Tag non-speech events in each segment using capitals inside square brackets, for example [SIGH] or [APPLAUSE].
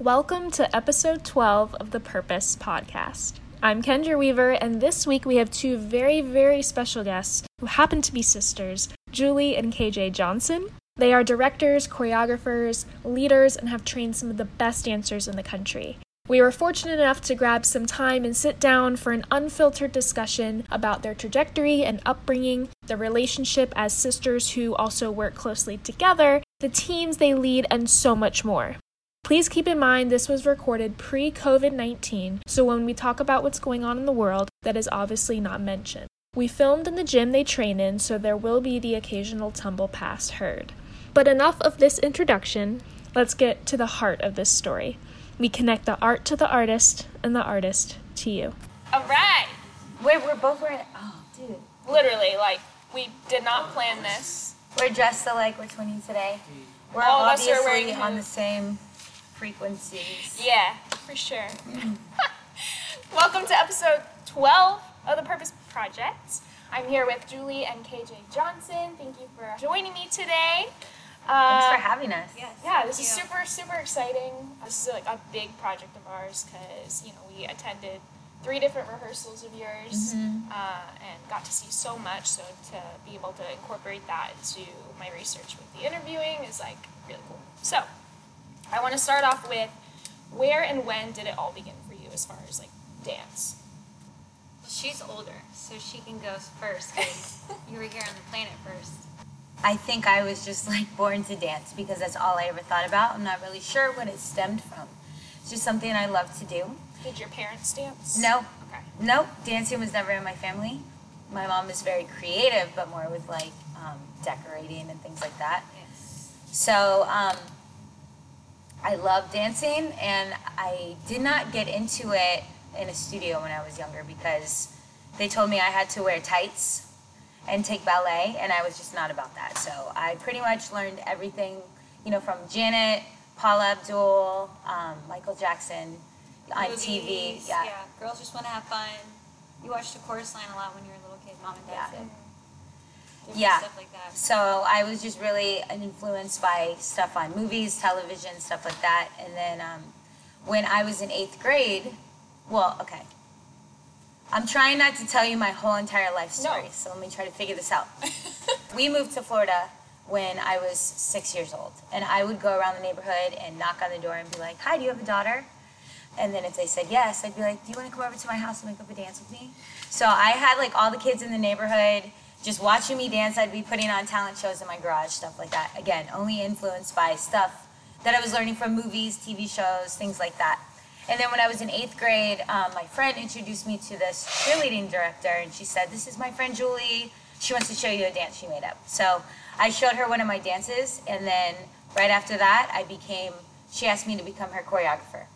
Welcome to episode 12 of the Purpose Podcast. I'm Kendra Weaver, and this week we have two very, very special guests who happen to be sisters, Julie and KJ Johnson. They are directors, choreographers, leaders, and have trained some of the best dancers in the country. We were fortunate enough to grab some time and sit down for an unfiltered discussion about their trajectory and upbringing, their relationship as sisters who also work closely together, the teams they lead, and so much more. Please keep in mind this was recorded pre COVID 19, so when we talk about what's going on in the world, that is obviously not mentioned. We filmed in the gym they train in, so there will be the occasional tumble past heard. But enough of this introduction, let's get to the heart of this story. We connect the art to the artist and the artist to you. All right. Wait, we're both wearing. Oh, dude. Literally, like, we did not plan this. We're dressed alike. We're twinning today. We're All of us are obviously wearing on the hoops. same frequencies. Yeah, for sure. [LAUGHS] Welcome to episode 12 of the Purpose Project. I'm here with Julie and KJ Johnson. Thank you for joining me today. Uh, Thanks for having us. Yeah, this is super, super exciting. This is like a big project of ours because, you know, we attended three different rehearsals of yours uh, and got to see so much. So to be able to incorporate that into my research with the interviewing is like really cool. So I want to start off with where and when did it all begin for you as far as like dance? She's older, so she can go first because [LAUGHS] you were here on the planet first. I think I was just like born to dance because that's all I ever thought about. I'm not really sure what it stemmed from. It's just something I love to do. Did your parents dance? No, Okay. Nope, dancing was never in my family. My mom is very creative, but more with like um, decorating and things like that. Yes. So um, I love dancing, and I did not get into it in a studio when I was younger because they told me I had to wear tights and take ballet, and I was just not about that. So I pretty much learned everything, you know, from Janet, Paula Abdul, um, Michael Jackson on TV. Movies, Yeah. Girls just want to have fun. You watched the chorus line a lot when you were a little kid. Mom and dad Yeah. did. Yeah. Stuff like that. So I was just really influenced by stuff on movies, television, stuff like that. And then um, when I was in eighth grade, well, okay. I'm trying not to tell you my whole entire life story, No. so let me try to figure this out. [LAUGHS] we moved to Florida when I was six years old, and I would go around the neighborhood and knock on the door and be like, "Hi, do you have a daughter?" And then if they said yes, I'd be like, "Do you want to come over to my house and make up a dance with me?" So I had like all the kids in the neighborhood just watching me dance. I'd be putting on talent shows in my garage, stuff like that. Again, only influenced by stuff that I was learning from movies, TV shows, things like that. And then when I was in eighth grade, um, my friend introduced me to this cheerleading director, and she said, "This is my friend Julie. She wants to show you a dance she made up." So I showed her one of my dances, and then right after that, I became. She asked me to become her choreographer.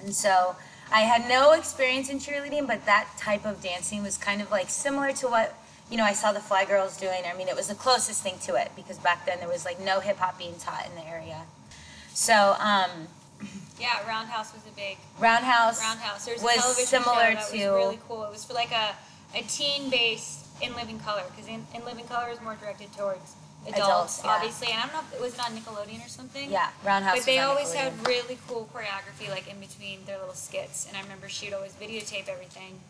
And so I had no experience in cheerleading, but that type of dancing was kind of like similar to what you know I saw the Fly Girls doing. I mean, it was the closest thing to it because back then there was like no hip hop being taught in the area. So um, [CLEARS THROAT] Yeah, Roundhouse was a big Roundhouse, Roundhouse. There was, was a television similar show that to was really cool. It was for like a, a teen based in Living Color because in, in Living Color is more directed towards adults, Adults, yeah. obviously. And I don't know if it was on Nickelodeon or something. yeah, Roundhouse. But they always had really cool choreography, like in between their little skits. And I remember she'd always videotape everything,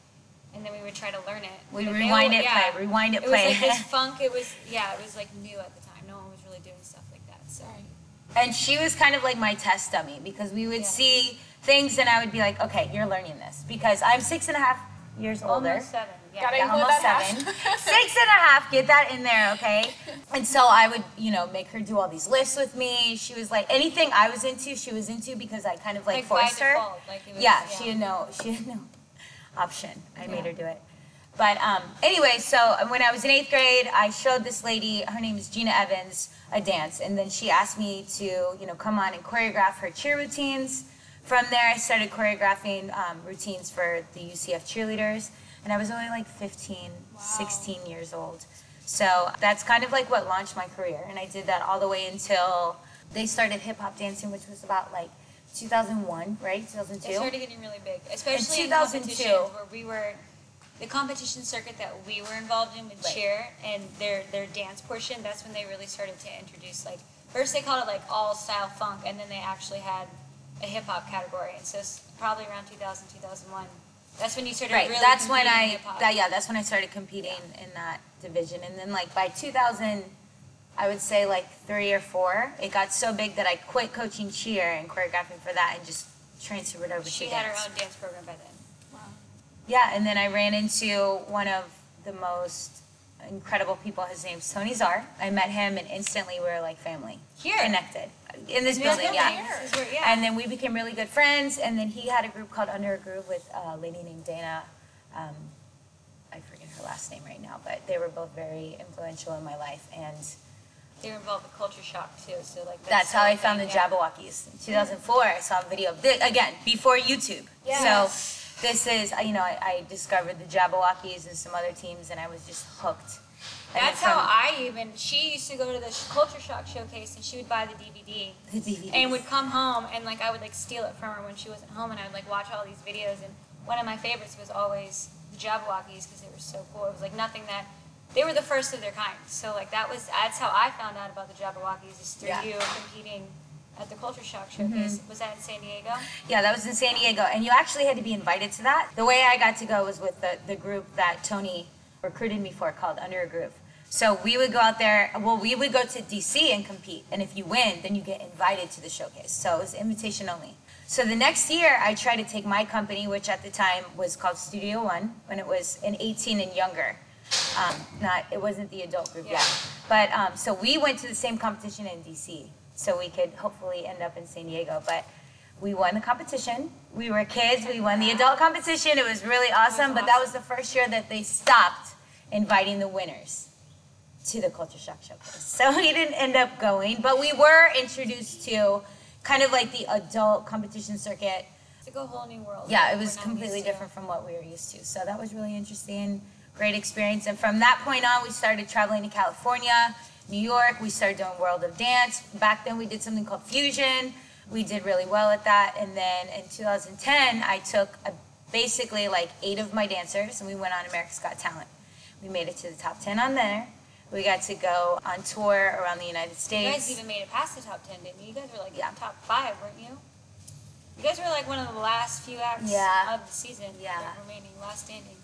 and then we would try to learn it. We But they rewind al- it, yeah. play, rewind it, play It was like this [LAUGHS] funk. It was yeah, it was like new at the time. No one was really doing stuff like that. So And she was kind of like my test dummy because we would Yeah. see things and I would be like, okay, you're learning this because I'm six and a half years older. almost seven. Yeah. Gotta Yeah, include almost seven. [LAUGHS] [LAUGHS] Six and a half, get that in there, okay? And so I would, you know, make her do all these lifts with me. She was like anything I was into, she was into because I kind of like, Like by forced her. default, like it was- yeah, yeah. she had no, she had no option. I made her do it. But um, anyway, so when I was in eighth grade, I showed this lady, her name is Gina Evans, a dance, and then she asked me to, you know, come on and choreograph her cheer routines. From there, I started choreographing um, routines for the UCF cheerleaders, and I was only like 15, 16 years old. So that's kind of like what launched my career, and I did that all the way until they started hip hop dancing, which was about like 2001, right? 2002. It started getting really big, especially in, 2002. competitions where we were the competition circuit that we were involved in with Right. cheer and their their dance portion. That's when they really started to introduce like first they called it like all style funk, and then they actually had a hip hop category, and so it's probably around 2000, 2001. That's when you started Right. really that's when in I that yeah, that's when I started competing in that division. And then like by 2000 I would say like 3 or 4, it got so big that I quit coaching cheer and choreographing for that and just transferred over She to had dance. her own dance program by then. Wow. Yeah, and then I ran into one of the most incredible people. His name's Tony Czar. I met him and instantly we were like family. Here. Connected. In this building, yeah. where, yeah. And then we became really good friends. And then he had a group called Under a Groove with a lady named Dana. Um, I forget her last name right now, but they were both very influential in my life. And they were involved with culture shock too. So like that's how I found the yeah. Jabbawockeez. In 2004, I saw a video of this, again, before YouTube. Yes. So this is, you know, I, I discovered the Jabbawockeez and some other teams, and I was just hooked. And That's from how I even. She used to go to the Culture Shock showcase, and she would buy the DVD. [LAUGHS] the DVDs. and would come home and like I would like steal it from her when she wasn't home and I would like watch all these videos and one of my favorites was always the Jabbawockeez because they were so cool. It was like nothing that they were the first of their kind. So like that was that's how I found out about the Jabbawockeez is through Yeah. Mm-hmm. you competing at the Culture Shock showcase. Was that in San Diego? Yeah, that was in San Diego, and you actually had to be invited to that. The way I got to go was with the, the group that Tony recruited me for called Under a Groove. So we would go out there, well, we would go to DC and compete, and if you win, then you get invited to the showcase. So it was invitation only. So the next year, I tried to take my company, which at the time was called Studio One, when it was an 18 and younger. Um, not, it wasn't the adult group Yeah. yet. But um, so we went to the same competition in DC, so we could hopefully end up in San Diego. But we won the competition. We were kids. We won the adult competition. It was really awesome. But that was the first year that they stopped inviting the winners to the Culture Shock Showcase. [LAUGHS] So we didn't end up going, but we were introduced to kind of like the adult competition circuit. It's like a whole new world. Yeah, it was completely different from what we were used to. So that was really interesting, great experience. And from that point on, we started traveling to California, New York. We started doing World of Dance. Back then, we did something called Fusion. We did really well at that. And then in 2010, I took a, basically like eight of my dancers, and we went on America's Got Talent. We made it to the top 10 on there. We got to go on tour around the United States. You guys even made it past the top ten, didn't you? You guys were like Yeah. top five, weren't you? You guys were like one of the last few acts Yeah. of the season. Yeah. remaining, last standing.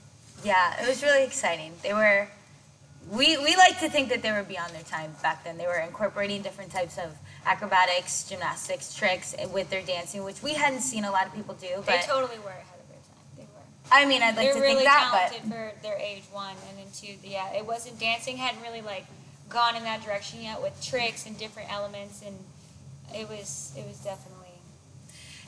Yeah, it was really exciting. They were, we, we like to think that they were beyond their time back then. They were incorporating different types of acrobatics, gymnastics, tricks with their dancing, which we hadn't seen a lot of people do. But They totally were ahead of their time. They were. I mean, I'd like They're to really think that, talented but for their age, one, and then two. Yeah, it wasn't dancing hadn't really like gone in that direction yet with tricks and different elements, and it was it was definitely.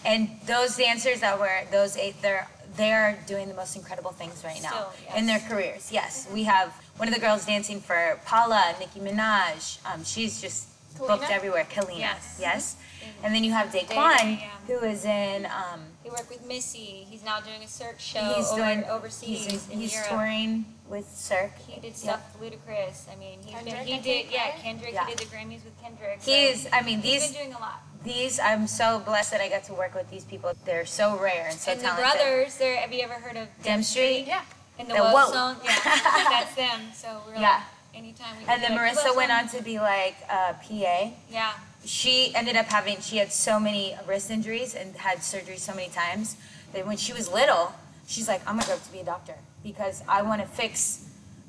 and those dancers that were those eight, they're they're doing the most incredible things right now Still, yes. in their careers. Yes, we have one of the girls dancing for Paula, Nicki Minaj. Um, she's just booked everywhere. Kalina, Yes. yes. And then you have Daquan, Daquan, yeah. who is in. Um, He worked with Missy. He's now doing a Cirque show he's over, doing overseas He's, in he's Europe. touring with Cirque. He did stuff with Ludacris. I mean, he's Kendrick, been, he I did yeah? Kendrick. Yeah. He did the Grammys with Kendrick. so He's. I mean, he's these been doing a lot. These. I'm so blessed that I got to work with these people. They're so rare and so and the talented. brothers, there. Have you ever heard of Dem Street. Yeah. And the, The Woe? Yeah, [LAUGHS] that's them. So we're Yeah. like, anytime we. And then. Marissa went on to be like uh, a PA. Yeah. She ended up having. She had so many wrist injuries and had surgery so many times that when she was little, she's like, I'm gonna grow up to be a doctor because I want to fix.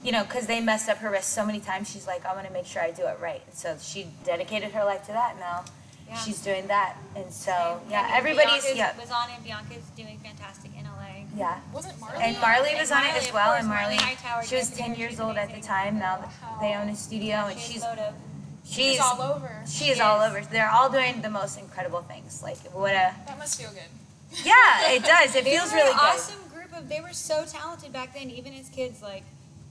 You know, because they messed up her wrist so many times, she's like, I want to make sure I do it right. So she dedicated her life to that. Now Yeah. she's doing that, and so And- yeah, and everybody's Bianca's yeah, was on it. Bianca's doing fantastic in LA. yeah. Wasn't Marley? And Marley And was on it as well, course, and Marley, Marley she was 10 years old at the time. Now they own a studio, and She's she's she's She's all over. she is all over. They're all doing the most incredible things. Like what a That must feel good. yeah, it does. It feels really an good. awesome group of. They were so talented back then, even as kids. Like,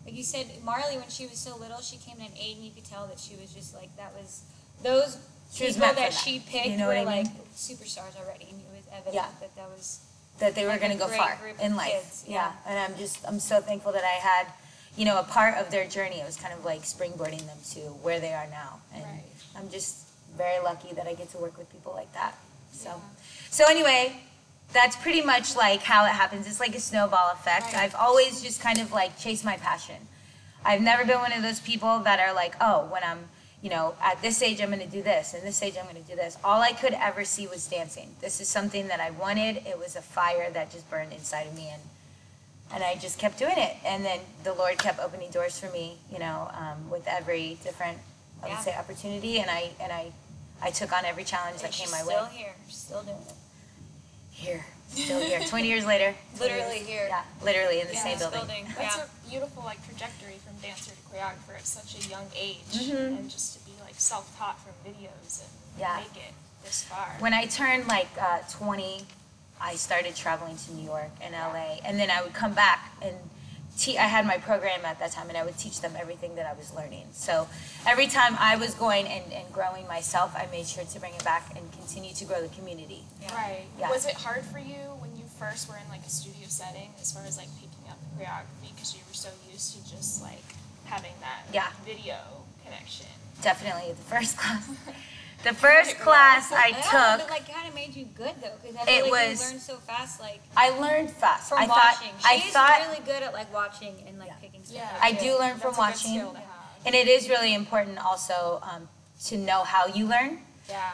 like you said, Marley when she was so little, she came in at eight, and you could tell that she was just like that was those She was people that that. she picked You know were I mean? like superstars already, and it was evident Yeah. that that was. that they were like going to go far in life. kids, yeah. yeah. and I'm just I'm so thankful that I had, you know, a part of their journey. It was kind of like springboarding them to where they are now, and Right. I'm just very lucky that I get to work with people like that. So, so anyway. That's pretty much like how it happens. It's like a snowball effect. Right. I've always just kind of like chased my passion. I've never been one of those people that are like, oh, when I'm, you know, at this age I'm going to do this, and this age I'm going to do this. All I could ever see was dancing. This is something that I wanted. It was a fire that just burned inside of me, and and I just kept doing it. And then the Lord kept opening doors for me, you know, um, with every different, I would Yeah. say, opportunity, and I and I I took on every challenge that came my still way. Still here, still doing it. Here, still here. Twenty years later. 20 [LAUGHS] Literally years- here. Yeah, literally in the Yeah, same this building. That's yeah. a beautiful like trajectory from dancer to choreographer at such a young age, Mhm. and just to be like self-taught from videos and Yeah. make it this far. When I turned like uh, 20, I started traveling to New York and LA, and then I would come back and te- I had my program at that time, and I would teach them everything that I was learning. So every time I was going and, and growing myself, I made sure to bring it back and continue to grow the community. Right. Yeah. Was it hard for you when you first were in like a studio setting, as far as like picking up the choreography, because you were so used to just like having that Yeah. video connection? Definitely the first [LAUGHS] class. [LAUGHS] The first class I Yeah, took, but like kind of made you good though, because I It like was- you learned so fast, like I learned fast. from I thought, watching. I She's thought, really good at like watching and like Yeah. picking stuff. Yeah. up, I too. do learn from That's a good watching, skill to have. and it is really important also um, to know how you learn. Yeah.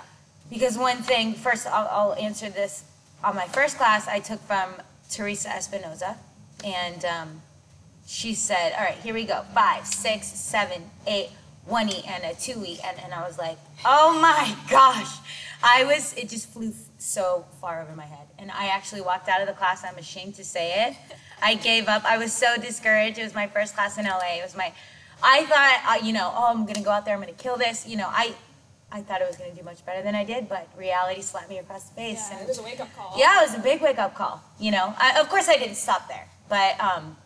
Because one thing, first, I'll, I'll answer this. On my first class, I took from Teresa Espinosa, and um, she said, "All right, here we go. Five, six, seven, eight, one e and a two e," and and I was like, "Oh my [LAUGHS] gosh!" I was. It just flew so far over my head, and I actually walked out of the class. I'm ashamed to say it. I gave up. I was so discouraged. It was my first class in LA. It was my. I thought, uh, you know, oh, I'm gonna go out there. I'm gonna kill this. You know, I. I thought I was going to do much better than I did, but reality slapped me across the face. Yeah. and It was a wake-up call. yeah, it was a big wake up call. You know, I, of course I didn't stop there, but um,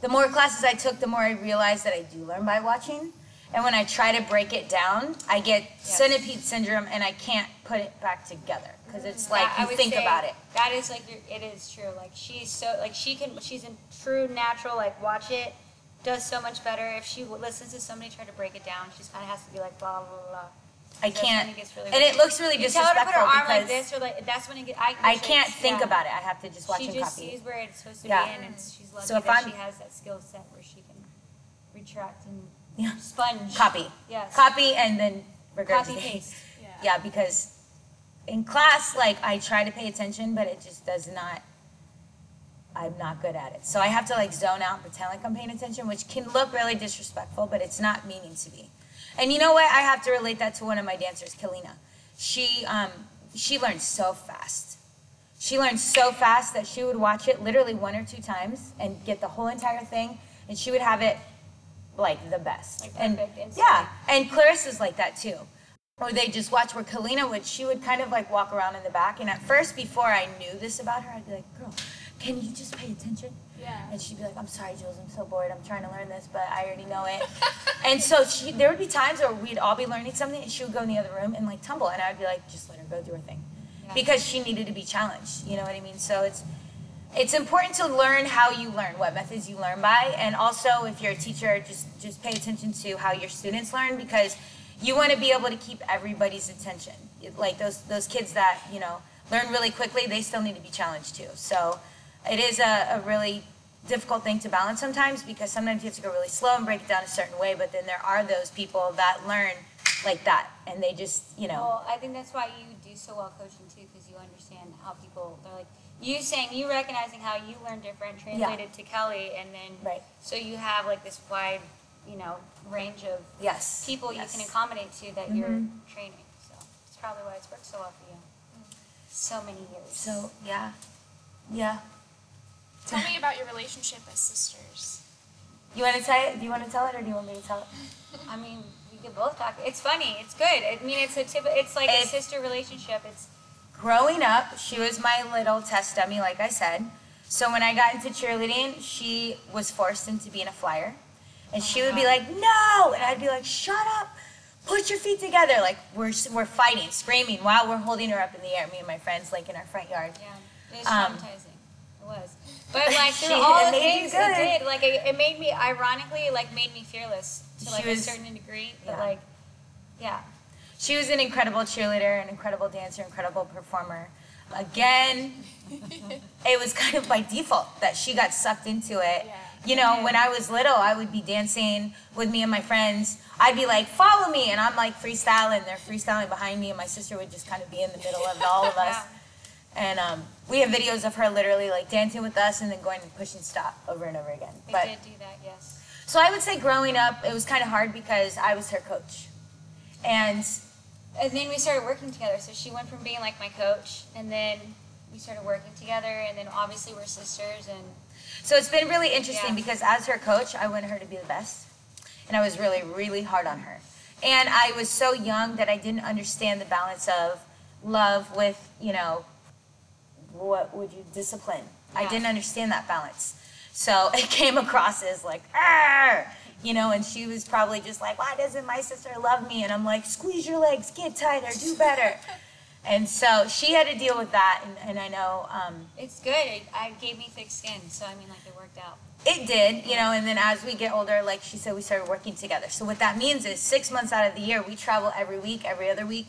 the more classes I took, the more I realized that I do learn by watching. And when I try to break it down, I get centipede syndrome, and I can't put it back together because it's mm-hmm. like That- I you think about it. That is like your, it is true. Like she's so like she can she's a true natural like watch it does so much better if she w- listens to somebody try to break it down. She's kind of has to be like blah blah blah. I That's can't, it gets really and it weird. looks really You tell her to put her disrespectful arm like because this or like that's when it get. I, I can't think about it. I have to just watch She and just copy. sees where it's supposed to Yeah. be, and it's, she's lucky So if that I'm- she has that skill set where she can retract and Yeah. sponge. Copy, Yes. copy, and then regurgitate. Copy paste. Yeah. Yeah, because in class, like I try to pay attention, but it just does not. I'm not good at it, so I have to like zone out and pretend like I'm paying attention, which can look really disrespectful, but it's not meaning to be. And you know what? I have to relate that to one of my dancers, Kalina. She um she learned so fast. She learned so fast that she would watch it literally one or two times and get the whole entire thing, and she would have it like the best. Like and yeah, and Clarissa's like that too. Or they just watch where Kalina would, she would kind of like walk around in the back. And at first, before I knew this about her, I'd be like, girl, can you just pay attention? Yeah. And she'd be like, I'm sorry, Jules, I'm so bored. I'm trying to learn this, but I already know it. [LAUGHS] and so she, there would be times where we'd all be learning something and she would go in the other room and like tumble. And I'd be like, just let her go do her thing. Yeah. Because she needed to be challenged. You know what I mean? So it's, it's important to learn how you learn, what methods you learn by, and also if you're a teacher, just just pay attention to how your students learn because you want to be able to keep everybody's attention. Like those those kids that you know learn really quickly, they still need to be challenged too. So it is a, a really difficult thing to balance sometimes because sometimes you have to go really slow and break it down a certain way, but then there are those people that learn like that and they just you know Well, I think that's why you do so well coaching too, because you understand how people. They're like you saying you recognizing how you learn different, translated to Kelly, and then Right. so you have like this wide, you know, range of yes people yes. you can accommodate to that you're Mhm. training. So it's probably why it's worked so well for you. So many years. So yeah, yeah. Tell me about your relationship as sisters. You want to tell it? Do you want to tell it, or do you want me to tell it? I mean, we could both talk. It's funny. It's good. I mean, it's a tip. It's like a sister relationship. It's Growing up, she was my little test dummy, like I said. So when I got into cheerleading, she was forced into being a flyer, and she would be like, "No," and I'd be like, "Shut up." Put your feet together, like we're we're fighting, screaming while we're holding her up in the air. Me and my friends, like in our front yard. yeah. It was Um, traumatizing. It was. But [LAUGHS] like She- through all the things it good. did, like it, it made me ironically like made me fearless to like was- a certain degree. But yeah. like, yeah. She was an incredible cheerleader, an incredible dancer, incredible performer. Again, [LAUGHS] it was kind of by default that she got sucked into it. Yeah. You know, when I was little, I would be dancing with me and my friends. I'd be like, "Follow me," and I'm like freestyling. They're freestyling behind me, and my sister would just kind of be in the middle of all of [LAUGHS] us. And um, we have videos of her literally like dancing with us and then going and pushing stop over and over again. They But did do that, yes. so I would say growing up, it was kind of hard because I was her coach, and And then we started working together. So she went from being like my coach, and then we started working together, and then obviously we're sisters, and So it's been really interesting Yeah. because as her coach, I wanted her to be the best. And I was really, really hard on her. And I was so young that I didn't understand the balance of love with, you know, what would you discipline? I didn't understand that balance. So [LAUGHS] it came across as like, "Arr!" you know, and she was probably just like, why doesn't my sister love me? And I'm like, squeeze your legs, get tighter, do better. [LAUGHS] and so she had to deal with that. And, and I know, um, it's good. It, I gave me thick skin, so I mean, like it worked out. It did, you know, and then as we get older, like she said, we started working together. So what that means is six months out of the year, we travel every week, every other week.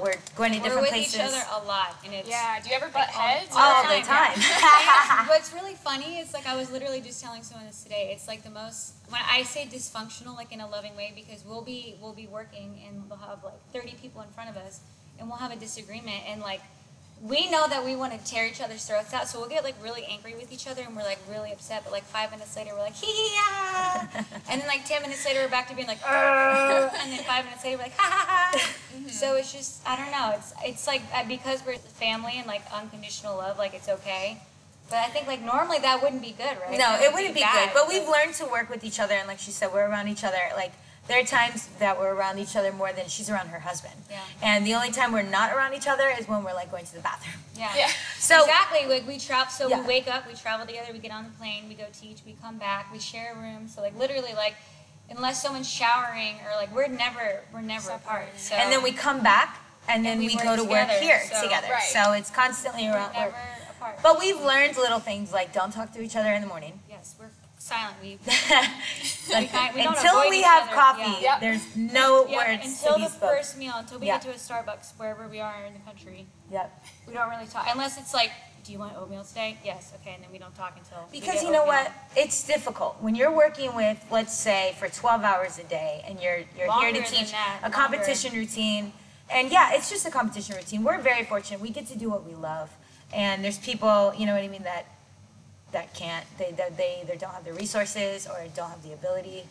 We're going to We're different with places each other a lot, and it's Yeah. Do you ever butt heads? all all the the time. [LAUGHS] [LAUGHS] What's really funny is like I was literally just telling someone this today. It's like the most when I say dysfunctional, like in a loving way, because we'll be we'll be working and we'll have like thirty people in front of us, and we'll have a disagreement, and like we know that we want to tear each other's throats out, so we'll get like really angry with each other, and we're like really upset. But like five minutes later, we're like hee hee ha, [LAUGHS] and then like ten minutes later, we're back to being like, "Arr," [LAUGHS] and then five minutes later, we're like ha ha ha. So it's just I don't know. It's it's like uh, because we're family and like unconditional love, like it's okay. But I think like normally that wouldn't be good, right? no, it would wouldn't be bad, good. But we've learned to work with each other, and like she said, we're around each other. Like there are times that we're around each other more than she's around her husband. Yeah. And the only time we're not around each other is when we're like going to the bathroom. Yeah. Yeah. So exactly. Like we travel, so Yeah. we wake up, we travel together, we get on the plane, we go teach, we come back, we share a room. So like literally, like unless someone's showering or like we're never we're never apart. So and then we come back, and then And we we, go to work here so- together. Right. So it's constantly we're around. never We're, apart. But we've learned little things like don't talk to each other in the morning. Yes, we're. [LAUGHS] We Like, kind- we don't until we have other, coffee, yeah. Yep. there's no yeah, words until to be the spoken. first meal, until we Yeah. get to a Starbucks wherever we are in the country. Yep. We don't really talk unless it's like, do you want oatmeal today? Yes. Okay, and then we don't talk until we Because get you know oatmeal. what? It's difficult when you're working with, let's say, for 12 hours a day, and you're you're here to teach that, a competition routine. And yeah, it's just a competition routine. We're very fortunate. We get to do what we love, and there's people, you know what I mean, that that can't. They that they either don't have the resources or don't have the ability.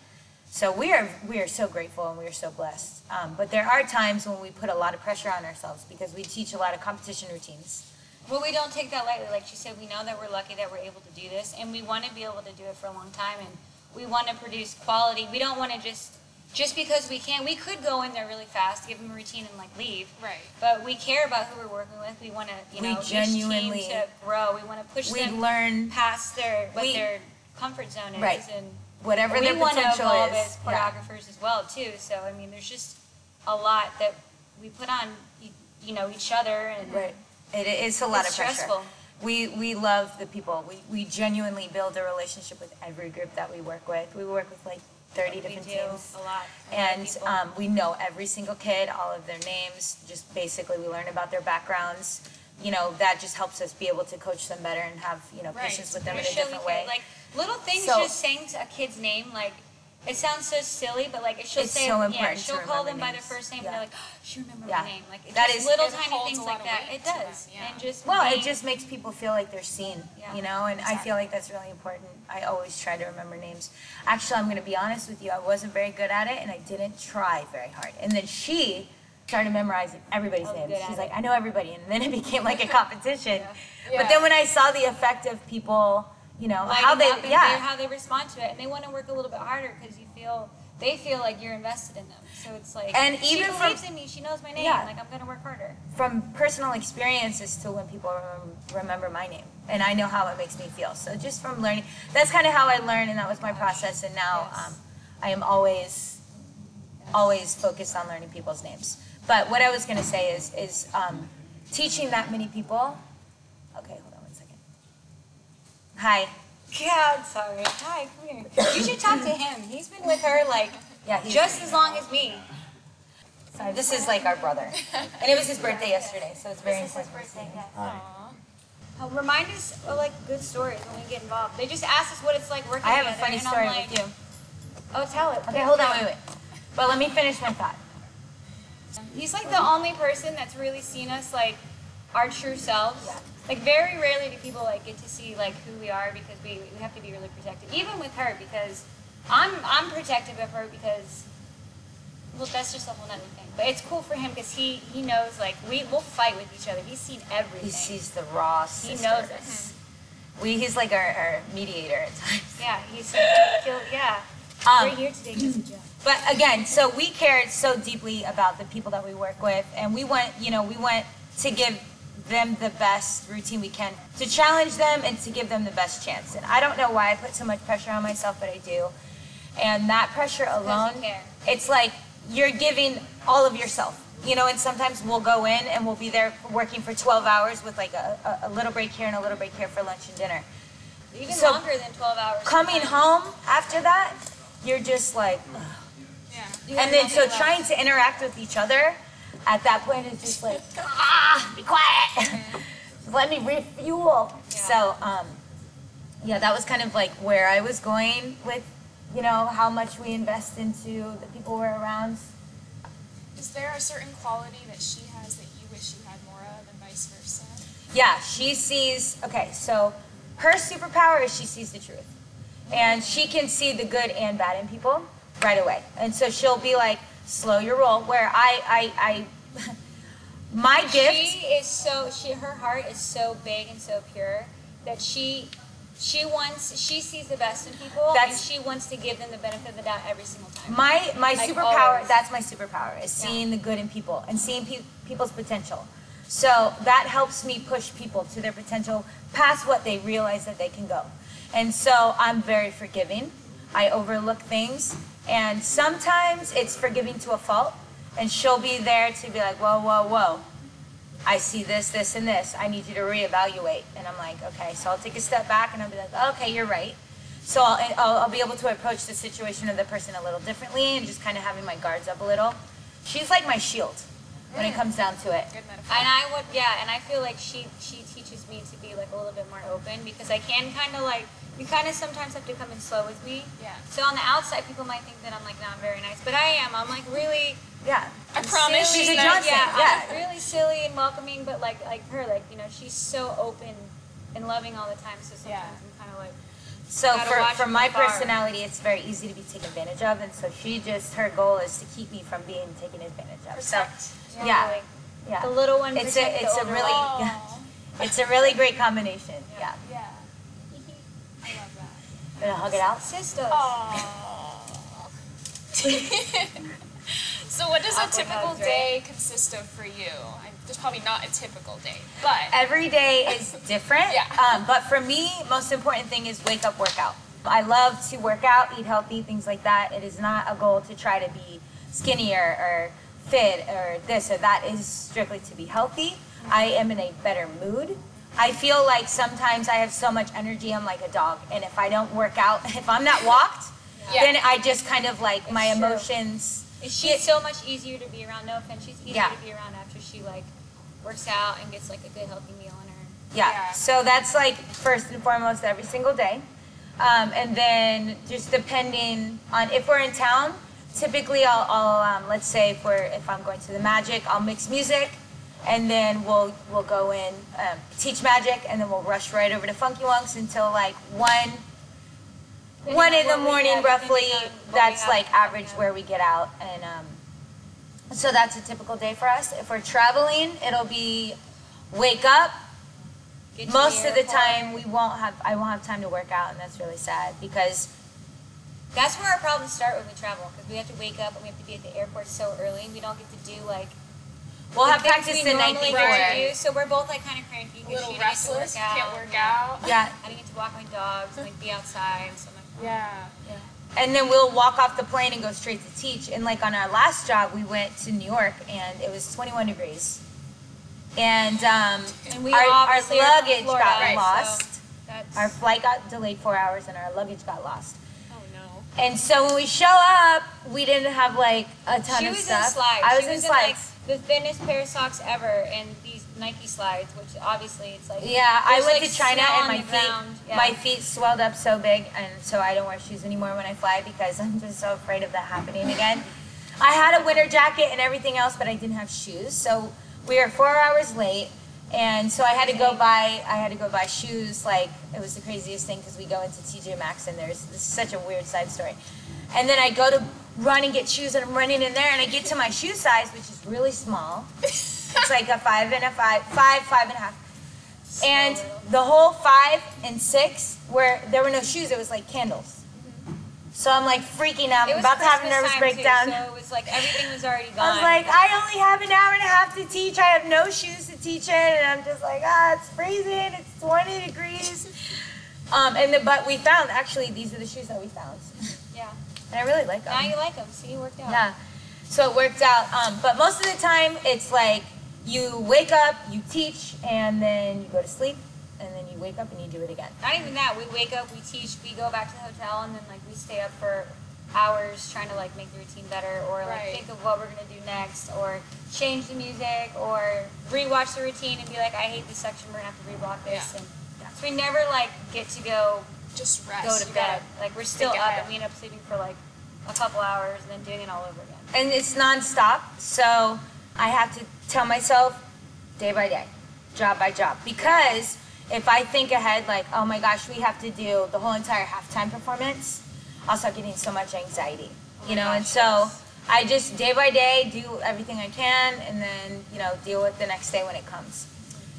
So we are we are so grateful and we are so blessed. Um, but there are times when we put a lot of pressure on ourselves because we teach a lot of competition routines. Well, we don't take that lightly. Like she said, we know that we're lucky that we're able to do this, and we want to be able to do it for a long time, and we want to produce quality. We don't want to just just because we can. We could go in there really fast, give them a routine, and like leave. Right. But we care about who we're working with. We want to, you We know, each team to grow. We want to push We them learn past their what we- their comfort zone is, Right. and whatever we their want to potential evolve is. as Yeah. choreographers as well too. So I mean, there's just a lot that we put on, you, you know, each other, and Right. It is a lot It's of pressure. stressful. We we love the people. We we genuinely build a relationship with every group that we work with. We work with like 30 we different do teams. a lot. a lot of And people. um, we know every single kid, all of their names. Just basically, we learn about their backgrounds. You know, that just helps us be able to coach them better and have you know Right. patience with them We in a different way. can- Like little things, So- just saying a kid's name, like it sounds so silly, but like she'll It's say, so yeah, important to she'll call remember them by their names. first name, Yeah. and they're like, oh, she remembered Yeah. my name. Like it's That just is- little It tiny holds things a like of that. weight It to them, does, yeah. and just Well, it being- just makes people feel like they're seen, Yeah. you know, and I feel like that's really important. I always try to remember names. Actually, I'm going to be honest with you, I wasn't very good at it and I didn't try very hard. And then she started memorizing everybody's I names. She's it. like, I know everybody. And then it [LAUGHS] became like a [LAUGHS] competition. Yeah. But then when I saw the effect of people, you know, lighting how they, yeah. how they respond to it, and they want to work a little bit harder because you feel they feel like you're invested in them. So it's like, And she even from- believes in me. She knows my name. Yeah. Like I'm gonna work harder. from personal experiences to when people remember my name and i know how it makes me feel so just from learning that's kind of how i learned and that was my process and now Yes. um, i am always always focused on learning people's names but what i was going to say is is um, teaching that many people okay hold on one second hi Yeah, I'm sorry. Hi, come here. You should talk to him. He's been with her like yeah just as long as me. sorry, this is like our brother and it was his birthday yesterday so it's very important birthday. Hi. uh, remind us of like good stories when we get involved. They just ask us what it's like working I have a funny story like, with you. Oh, tell it. Okay, hold on, wait, wait. But let me finish my thought. He's like the only person that's really seen us like our true selves. Yeah. Like very rarely do people like get to see like who we are because we, we have to be really protective. Even with her because I'm I'm protective of her because well that's just a whole other thing. But it's cool for him because he he knows like we we'll fight with each other. He's seen everything. He sees the raw He knows us. We, he's like our, our mediator at times. Yeah, he's so kill yeah. Um, We're here today because of Joe. But again, so we cared so deeply about the people that we work with, and we want, you know, we want to give them the best routine we can, to challenge them and to give them the best chance. And I don't know why I put so much pressure on myself, but I do. And that pressure alone, it's like you're giving all of yourself. You know, and sometimes we'll go in and we'll be there working for 12 hours with like a, a, little break here and a little break here for lunch and dinner. Even So, longer than twelve hours. Coming sometimes. home after that, you're just like, Yeah. And then so trying to interact with each other at that point it's just like, ah, be quiet. [LAUGHS] Let me refuel. So, um, yeah, that was kind of like where I was going with, you know, how much we invest into the people we're around. Is there a certain quality that she has that you wish you had more of, and vice versa? Yeah, she sees, okay, so her superpower is she sees the truth. And she can see the good and bad in people right away. And so she'll be like, slow your roll. Where I, I, I, [LAUGHS] my gift. She is so she her heart is so big and so pure that she she wants she sees the best in people and That's- she wants to give them the benefit of the doubt every single time. My my Like superpower. always. That's my superpower is seeing the good in people and seeing pe- people's potential. So that helps me push people to their potential past what they realize that they can go. And so I'm very forgiving. I overlook things, and sometimes it's forgiving to a fault. And she'll be there to be like, whoa, whoa, whoa. I see this, this, and this. I need you to reevaluate. And I'm like, okay. So I'll take a step back and I'll be like, okay, you're right. So I'll, I'll, I'll be able to approach the situation of the person a little differently and just kind of having my guards up a little. She's like my shield when it mm. comes down to it. Good metaphor. And I would yeah, and I feel like she she teaches me to be like a little bit more open because I can kind of like you kind of sometimes have to come in slow with me. Yeah. So on the outside, people might think that I'm like not very nice, but I am. I'm like really Yeah. I promise silly. she's a that- Johnson. Yeah, yeah. I'm really silly and welcoming, but like like her, like you know, she's so open and loving all the time. So sometimes Yeah. I'm kind of like, So for, for my afar. personality, it's very easy to be taken advantage of. And so she just, her goal is to keep me from being taken advantage of. So, Protect. yeah. like, yeah. the little one. It's a- it's a really- one. [LAUGHS] It's a really great combination. Yeah. Yeah. [LAUGHS] I love that. Gonna hug it out? sisters. [LAUGHS] So, what does a typical right? day consist of for you? I, there's probably not a typical day, but Every day is [LAUGHS] different. Yeah. Um, but for me, most important thing is wake up, workout. I love to work out, eat healthy, things like that. It is not a goal to try to be skinnier or fit or this or that. It is strictly to be healthy. I am in a better mood. I feel like sometimes I have so much energy, I'm like a dog. And if I don't work out, [LAUGHS] if I'm not walked, Yeah. then I just kind of like my emotions. true. Emotions. She's so much easier to be around. No offense, she's easier Yeah. to be around after she like works out and gets like a good healthy meal in her. Yeah. Yeah. So that's like first and foremost every single day. Um, and then just depending on if we're in town, typically I'll, I'll um, let's say if we're if I'm going to the Magic, I'll mix music, and then we'll we'll go in um, teach Magic, and then we'll rush right over to Funky Wonks until like one one in the morning roughly. depending on what we That's like average where we get out, and um, so that's a typical day for us. If we're traveling, it'll be wake up, most of the time we won't have i won't have time to work out and that's really sad because That's where our problems start when we travel because we have to wake up and we have to be at the airport so early. and We don't get to do like we'll have practice we the night before to do. So we're both like kind of cranky. a 'cause little she didn't get to restless, work out. can't work yeah. out. yeah I didn't get to walk my dogs and like be outside. So Oh, Yeah. and then we'll walk off the plane and go straight to teach. And like on our last job we went to new york and it was 21 degrees. And um, And we our, our obviously are from luggage Florida, got right, lost. That's our flight got delayed four hours and our luggage got lost. Oh no. and so when we show up we didn't have like a ton she of was stuff. in slides. i was she in was slides. like the thinnest pair of socks ever, and these Nike slides, which obviously it's like Yeah, I went like, to China and my feet. Yeah. my feet swelled up so big, and so I don't wear shoes anymore when I fly because [LAUGHS] I'm just so afraid of that happening again. I had a winter jacket and everything else, but I didn't have shoes, so we were four hours late, and so I had to go buy. I had to go buy shoes. Like it was the craziest thing because we go into TJ Maxx and there's this is such a weird side story, and then I go to run and get shoes, and I'm running in there, and I get to my shoe size, which is really small. [LAUGHS] It's like a five and a five, five, five and a half. And the whole five and six, where there were no shoes, it was like candles. So I'm like freaking out. I'm about to have a nervous time, breakdown. Too, so it was like everything was already gone. I was like, I only have an hour and a half to teach. I have no shoes to teach in, and I'm just like, ah, it's freezing. It's 20 degrees. Um, and the, but we found actually these are the shoes that we found, yeah. and I really like them. Now you like them. See, it worked out. Yeah. So it worked out. Um, but most of the time, it's like you wake up, you teach, and then you go to sleep, and then you wake up and you do it again. Not even that. We wake up, we teach, we go back to the hotel, and then like we stay up for hours trying to like make the routine better, or like Right. think of what we're gonna do next, or change the music, or rewatch the routine and be like, I hate this section. We're gonna have to reblock this. Yeah. And so we never like get to go Just rest. go to You bed. Like we're still up, ahead. and we end up sleeping for like a couple hours, and then doing it all over again. And it's nonstop. So I have to tell myself day by day, job by job. Because if I think ahead, like, oh my gosh, we have to do the whole entire halftime performance, I'll start getting so much anxiety. Oh You my know, and so yes. I just day by day do everything I can and then, you know, deal with the next day when it comes.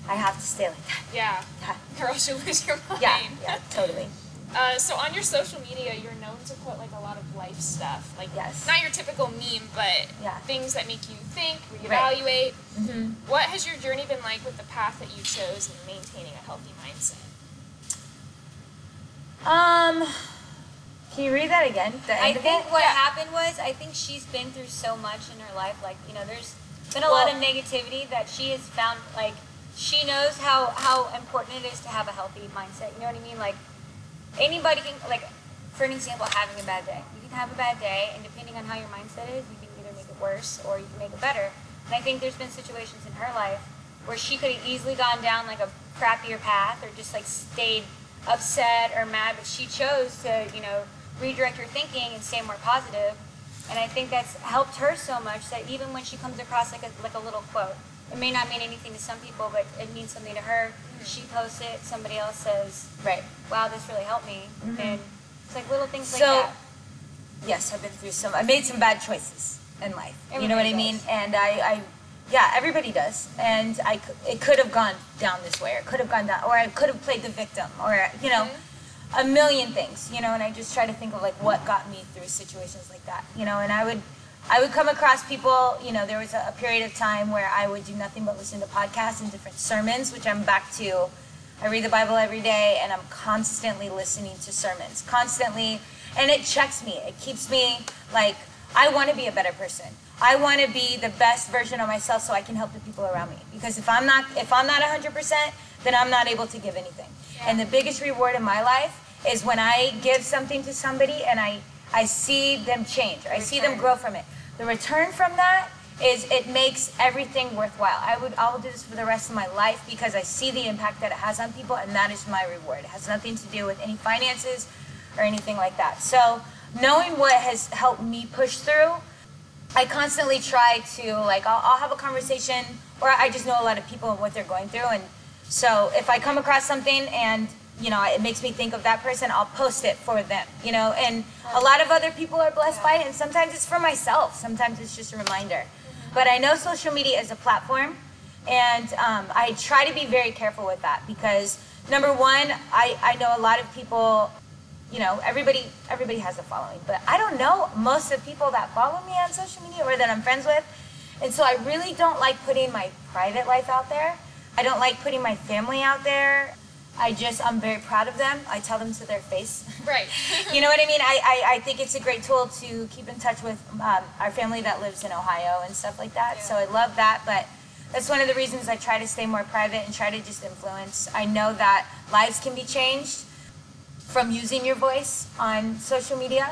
I have to stay like that. Yeah. Yeah. Or else you'll lose your mind. Yeah, yeah, totally. Uh, so on your social media, you're known to put like a lot of life stuff, like Yes. not your typical meme, but Yeah. things that make you think, Right. reevaluate. hmm What has your journey been like with the path that you chose in maintaining a healthy mindset? Um, can you read that again? The I of think it? what Yeah. happened was I think she's been through so much in her life. Like you know, there's been a Well- lot of negativity that she has found. Like she knows how how important it is to have a healthy mindset. You know what I mean? Like anybody can like, for an example, having a bad day. You can have a bad day, and depending on how your mindset is, you can either make it worse or you can make it better. And I think there's been situations in her life where she could have easily gone down like a crappier path or just like stayed upset or mad, but she chose to, you know, redirect her thinking and stay more positive. And I think that's helped her so much that even when she comes across like a like a little quote, it may not mean anything to some people, but it means something to her. She posts it, somebody else says, Right. "Wow, this really helped me," mm-hmm. and it's like little things like So- that. Yes, I've been through some. I made some bad choices in life. you know what I mean? And I, I, yeah, everybody does. And I, it could have gone down this way, or it could have gone down, or I could have played the victim, or you know, mm-hmm. a million things. You know, and I just try to think of like what got me through situations like that. You know, and I would, I would come across people. You know, there was a, a period of time where I would do nothing but listen to podcasts and different sermons, which I'm back to. I read the Bible every day, and I'm constantly listening to sermons, constantly, and it checks me. It keeps me like I want to be a better person. I want to be the best version of myself, so I can help the people around me. Because if I'm not, if I'm not 100%, then I'm not able to give anything. And the biggest reward in my life is when I give something to somebody and I, I see them change. Or I see them grow from it. The return from that is it makes everything worthwhile. I would I will do this for the rest of my life because I see the impact that it has on people and that is my reward. It has nothing to do with any finances or anything like that. So knowing what has helped me push through, I constantly try to like I'll, I'll have a conversation or I just know a lot of people and what they're going through and so if I come across something and you know it makes me think of that person I'll post it for them you know and a lot of other people are blessed by it and sometimes it's for myself sometimes it's just a reminder. But I know social media is a platform and um, I try to be very careful with that because number one I, I know a lot of people you know everybody everybody has a following but i don't know most of the people that follow me on social media or that i'm friends with and so i really don't like putting my private life out there. I don't like putting my family out there i just i'm very proud of them i tell them to their face [LAUGHS] Right. [LAUGHS] you know what I mean? I, I, I think it's a great tool to keep in touch with um, our family that lives in Ohio and stuff like that. So I love that. But that's one of the reasons I try to stay more private and try to just influence. I know that lives can be changed from using your voice on social media.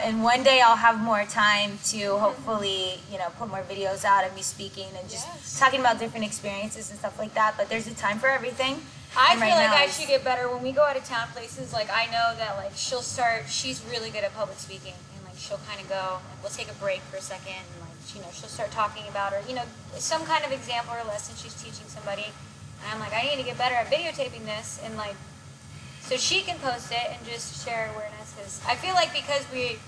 And one day I'll have more time to hopefully, you know, put more videos out of me speaking and just Yes. talking about different experiences and stuff like that. But there's a time for everything. I feel right like I should get better when we go out of town places. Like I know that like she'll start. She's really good at public speaking, and like she'll kind of go. Like, we'll take a break for a second, and like you know she'll start talking about her, you know, some kind of example or lesson she's teaching somebody. And I'm like, I need to get better at videotaping this, and like, so she can post it and just share awareness. Because I feel like because we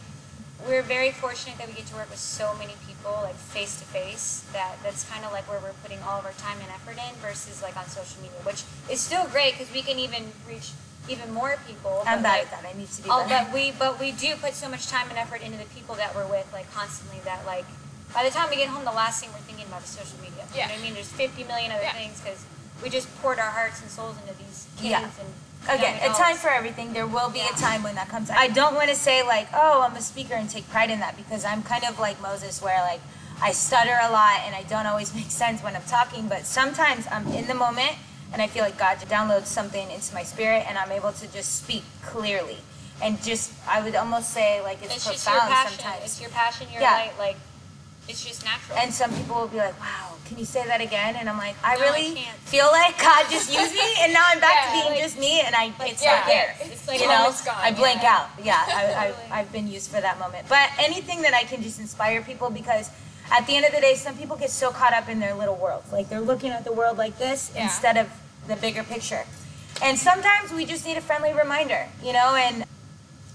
we're very fortunate that we get to work with so many people like face to face that that's kind of like where we're putting all of our time and effort in versus like on social media which is still great because we can even reach even more people I'm bad like, at that. I need to be Oh, better. but we but we do put so much time and effort into the people that we're with like constantly that like by the time we get home the last thing we're thinking about is social media you Yeah. know what I mean there's 50 million other Yeah. things because we just poured our hearts and souls into these kids Yeah. and Again, a time for everything. There will be Yeah. a time when that comes. I don't want to say like, oh, I'm a speaker and take pride in that because I'm kind of like Moses, where like I stutter a lot and I don't always [LAUGHS] make sense when I'm talking. But sometimes I'm in the moment and I feel like God downloads something into my spirit and I'm able to just speak clearly and just I would almost say like it's, it's just your profound passion sometimes. it's your passion your Yeah. light like it's just natural And some people will be like, wow, can you say that again? And I'm like, I No, really can't. feel like God just used me and now I'm back Yeah, to being like- just me and I it's yeah, not there. it's like you know, I blank yeah. out. Yeah, I, I, I've been used for that moment. But anything that I can just inspire people because at the end of the day, some people get so caught up in their little worlds. Like they're looking at the world like this Yeah. instead of the bigger picture. And sometimes we just need a friendly reminder, you know, and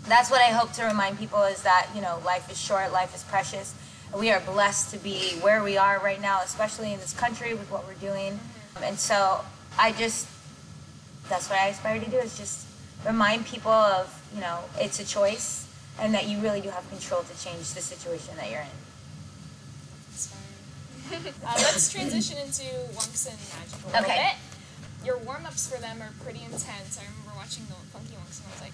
that's what I hope to remind people is that, you know, life is short, life is precious. We are blessed to be where we are right now, especially in this country with what we're doing. And so I just, that's what I aspire to do is just remind people of, you know, it's a choice and that you really do have control to change the situation that you're in. um, [LAUGHS] let's transition into Wonks and Magic a little Okay. bit. Your warm ups for them are pretty intense. I remember watching the Funky Wonks and I was like,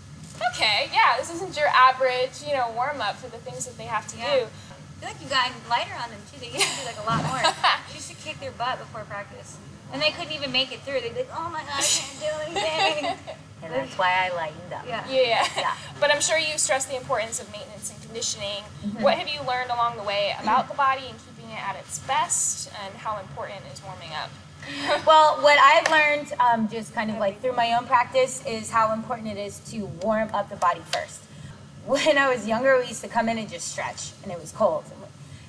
okay, yeah, this isn't your average, you know, warm up for the things that they have to Yeah. do. I feel like you got lighter on them too. They used to do like a lot more. [LAUGHS] They used to kick their butt before practice, and they couldn't even make it through. They'd be like, "Oh my god, I can't do anything." [LAUGHS] And that's why I lightened up. yeah. Yeah. Yeah. [LAUGHS] But I'm sure you stress the importance of maintenance and conditioning. Mm-hmm. What have you learned along the way about the body and keeping it at its best, and how important is warming up? Well, what I've learned, um, just kind of like through my own practice, is how important it is to warm up the body first. When I was younger, we used to come in and just stretch, and it was cold,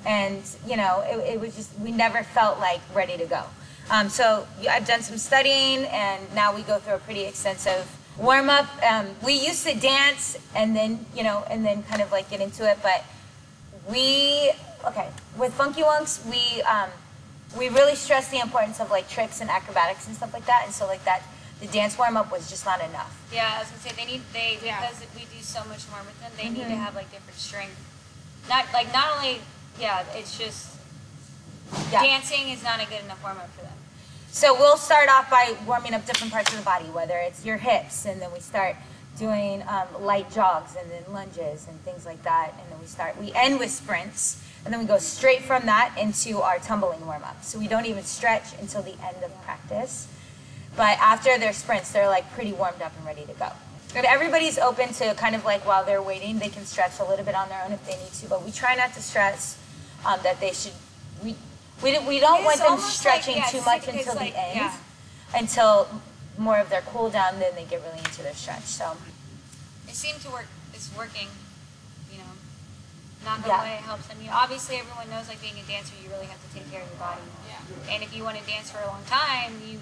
and you know, it, it was just we never felt like ready to go. Um, so I've done some studying, and now we go through a pretty extensive warm up. Um, we used to dance, and then you know, and then kind of like get into it, but we okay with Funky Wonks, we um, we really stress the importance of like tricks and acrobatics and stuff like that. And so like that, the dance warm up was just not enough. Yeah, I was gonna say they need they Yeah. because we do so much more with them. They need Mm-hmm. to have like different strength. Not like not only yeah, it's just Yeah. dancing is not a good enough warm up for them. So we'll start off by warming up different parts of the body, whether it's your hips, and then we start doing um, light jogs, and then lunges and things like that. And then we start we end with sprints, and then we go straight from that into our tumbling warm up. So we don't even stretch until the end of practice. But after their sprints, they're like pretty warmed up and ready to go. And everybody's open to kind of like while they're waiting, they can stretch a little bit on their own if they need to. But we try not to stress um, that they should. We we, don't- we don't It's want them almost like- stretching yeah, too much like- it's until like- the end, yeah. until more of their cool down. Then they get really into their stretch. So It seemed to work. It's working. You know, knock on Yeah. wood, it helps them. You know, obviously, everyone knows like being a dancer, you really have to take care of your body. Yeah. And if you want to dance for a long time, you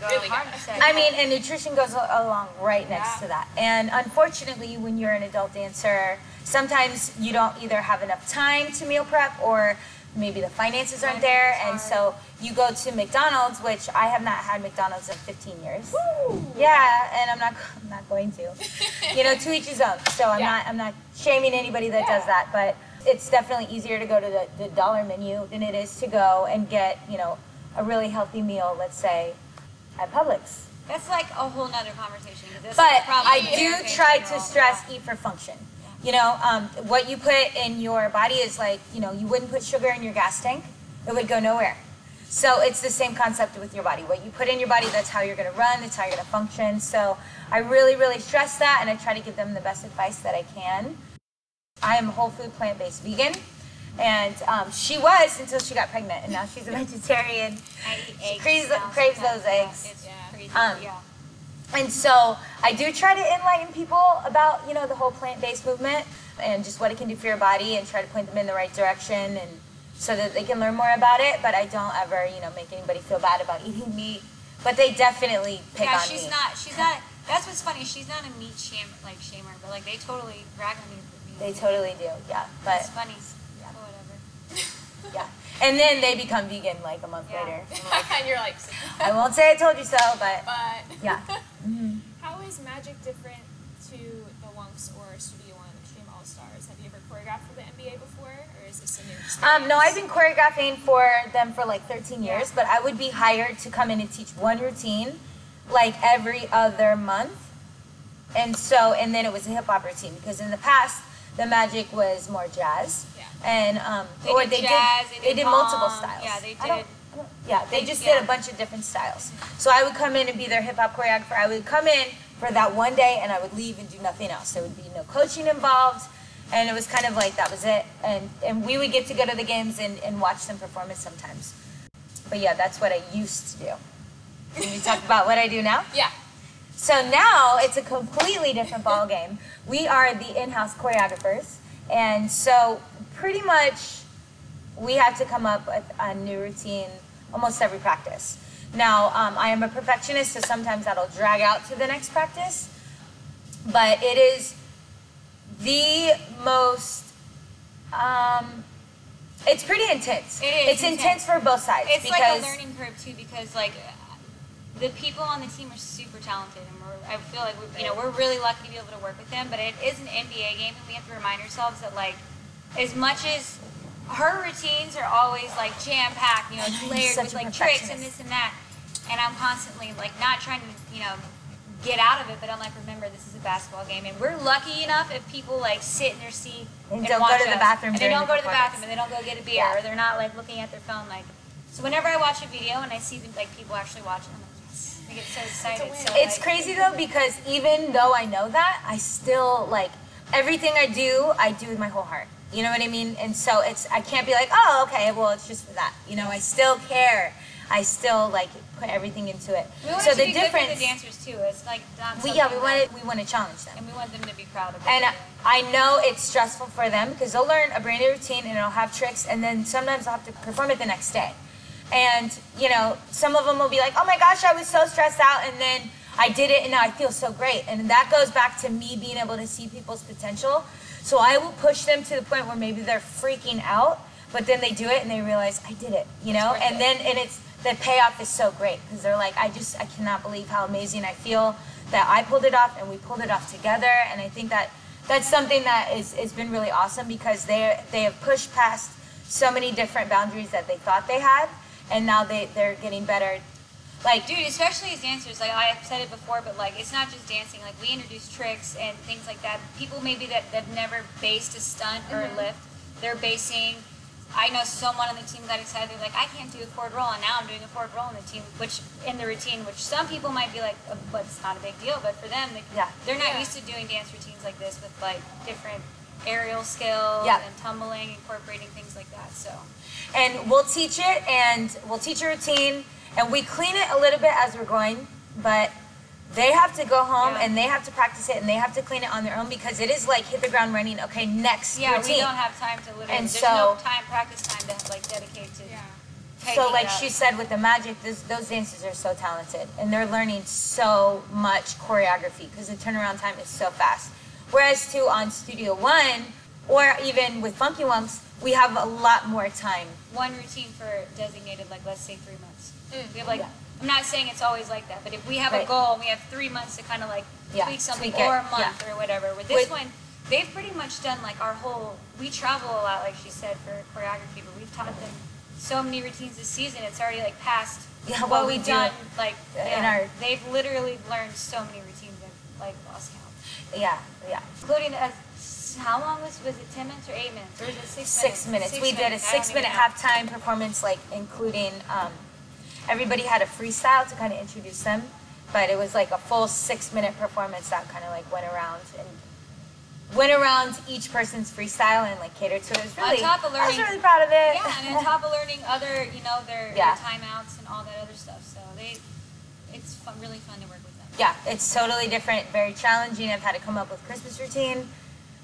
go Really hard gotta- set. I mean, and nutrition goes along right next Yeah. to that. And unfortunately, when you're an adult dancer, sometimes you don't either have enough time to meal prep or maybe the finances aren't there. And so you go to McDonald's, which I have not had McDonald's in 15 years. Yeah, and I'm not I'm not going to. [LAUGHS] you know, to each his own. So I'm Yeah. not I'm not shaming anybody that does that, but it's definitely easier to go to the, the dollar menu than it is to go and get, you know, a really healthy meal, let's say, at Publix. That's like a whole nother conversation. That's But I do try to stress Yeah. eat for function. You know, um, what you put in your body is like, you know, you wouldn't put sugar in your gas tank, it would go nowhere. So it's the same concept with your body. What you put in your body, that's how you're going to run, that's how you're going to function. So I really, really stress that, and I try to give them the best advice that I can. I am whole food plant based vegan. And um, she was until she got pregnant, and now she's a vegetarian. I eat She eggs craves- craves sometimes. those eggs. It's Yeah. crazy. Um, yeah. And so I do try to enlighten people about, you know, the whole plant-based movement and just what it can do for your body and try to point them in the right direction and so that they can learn more about it. But I don't ever, you know, make anybody feel bad about [LAUGHS] eating meat. But they definitely pick yeah, on she's me. not. She's not. That's what's funny. She's not a meat sham like shamer, but like they totally rag on me for being. They totally do, yeah. But It's funny. [LAUGHS] Yeah. [LAUGHS] And then they become vegan like a month Yeah. later. [LAUGHS] and you're like, I won't say I told you so, but but yeah. How is Magic different to the Wonks or Studio One Extreme All Stars? Have you ever choreographed for the NBA before, or is this a new experience? Um, no, I've been choreographing for them for like 13 years, but I would be hired to come in and teach one routine like every other month. And so, and then it was a hip hop routine because in the past, the magic was more jazz. Yeah. And, um, They or did they jazz, did, they they did did multiple styles. yeah, they I don't- did- I don't- yeah, they they- just yeah. did a bunch of different styles. So I would come in and be their hip hop choreographer. I would come in for that one day and I would leave and do nothing else. There would be no coaching involved. And it was kind of like that was it. And and we would get to go to the games and, and watch them perform it sometimes. But yeah, that's what I used to do. Can you talk about what I do now? yeah. So now it's a completely different ball game. We are the in-house choreographers, and so pretty much we have to come up with a new routine almost every practice. Now um, I am a perfectionist, so sometimes that'll drag out to the next practice, but it is the most. Um, it's pretty intense. It is It's intense, intense. for both sides It's because like a learning curve too, because like the people on the team are super talented, we're I feel like we, you know we're really lucky to be able to work with them. But it is an NBA game, and we have to remind ourselves that like as much as her routines are always like jam packed, you know, it's layered with like tricks and this and that, and I'm constantly like not trying to you know get out of it, but I'm like remember this is a basketball game, and we're lucky enough if people like sit in their seat And and, don't go watch to the bathroom and they don't the go to the bathroom, and they don't go get a beer, Yeah. or they're not like looking at their phone like. So whenever I watch a video and I see like people actually watching, I'm like, yes, I get so excited. So, It's like, crazy though because even though I know that, I still like everything I do. I do with my whole heart. You know what I mean? And so it's I can't be like, oh, okay, well, it's just for that. You know, I still care. I still like put everything into it. We want so it to the be difference, good for the dancers too. It's like not we yeah, we want to we want to challenge them. and we want them to be proud of. What And they're I. I know it's stressful for them because they'll learn a brand new routine and it'll have tricks, and then sometimes they'll have to perform it the next day. And you know, some of them will be like, "Oh my gosh, I was so stressed out," and then I did it, and now I feel so great. And that goes back to me being able to see people's potential. So I will push them to the point where maybe they're freaking out, but then they do it and they realize I did it, you know. And it. then and it's the payoff is so great because they're like, I just I cannot believe how amazing I feel that I pulled it off and we pulled it off together. And I think that that's something that is has been really awesome because they they have pushed past so many different boundaries that they thought they had, and now they they're getting better. Like Dude, especially as dancers, like I've said it before, but like it's not just dancing. Like we introduce tricks and things like that. People maybe that have never based a stunt or Mm-hmm. a lift, they're basing. I know someone on the team got excited. They're like, I can't do a forward roll, and now I'm doing a forward roll in the team, which in the routine, which some people might be like, oh, but it's not a big deal. But for them, they, Yeah. they're not Yeah. used to doing dance routines like this with like different aerial skills Yeah. and tumbling, incorporating things like that. So and we'll teach it and we'll teach a routine and we clean it a little bit as we're going but they have to go home Yeah. and they have to practice it and they have to clean it on their own because it is like hit the ground running okay next yeah, routine we don't have time to literally. And there's so- no time, practice time to like dedicate to. Yeah. so like up. she said with the magic those, those dancers are so talented and they're learning so much choreography because the turnaround time is so fast whereas too on studio one or even with Funky Wonks we have a lot more time one routine for designated, like let's say three months. Mm. We have like, Yeah. I'm not saying it's always like that, but if we have a goal and we have three months to kind of like Yeah, tweak something, tweak or a month yeah. or whatever. With this With- one, they've pretty much done like our whole. We travel a lot, like she said, for choreography, but we've taught them so many routines this season. It's already like past Yeah, what what we we've do done. Like in our- they've literally learned so many routines. I've like lost count, yeah yeah including as. How long was was it? Ten minutes or eight minutes? Or was it six, six minutes. Six we did a minutes. I don't six-minute halftime performance, like including um, everybody had a freestyle to kind of introduce them, but it was like a full six minute performance that kind of like went around and went around each person's freestyle and like catered to it. It was On really, top of learning, I was really proud of it. Yeah, and on top of learning other, you know, their, Yeah. their timeouts and all that other stuff. So they, it's fun, really fun to work with them. yeah, it's totally different, very challenging. I've had to come up with Christmas routine,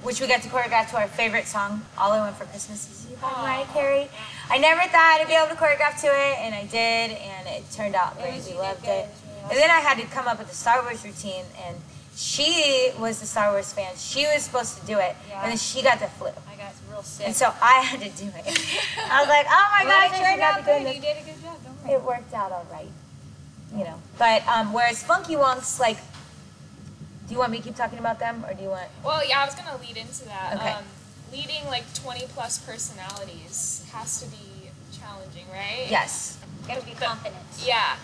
which we got to choreograph to our favorite song, "All I Want for Christmas Is You" by Mariah Carey. I never thought I'd be able to choreograph to it, and I did, and it turned out great. We loved it. It was really And then I had to come up with a Star Wars routine, and she was the Star Wars fan. She was supposed to do it, Yeah. and then she got the flu. I got real sick. And so I had to do it. [LAUGHS] I was like, oh my But gosh, it I should not out be doing good. this You did a good job. It worked out all right. You know. But um, whereas Funky Wonks, like, do you want me to keep talking about them, or do you want? Well, yeah, I was gonna lead into that. Okay. Um, leading like 20 plus personalities has to be challenging, right? Yes. Gotta be confident. Yeah.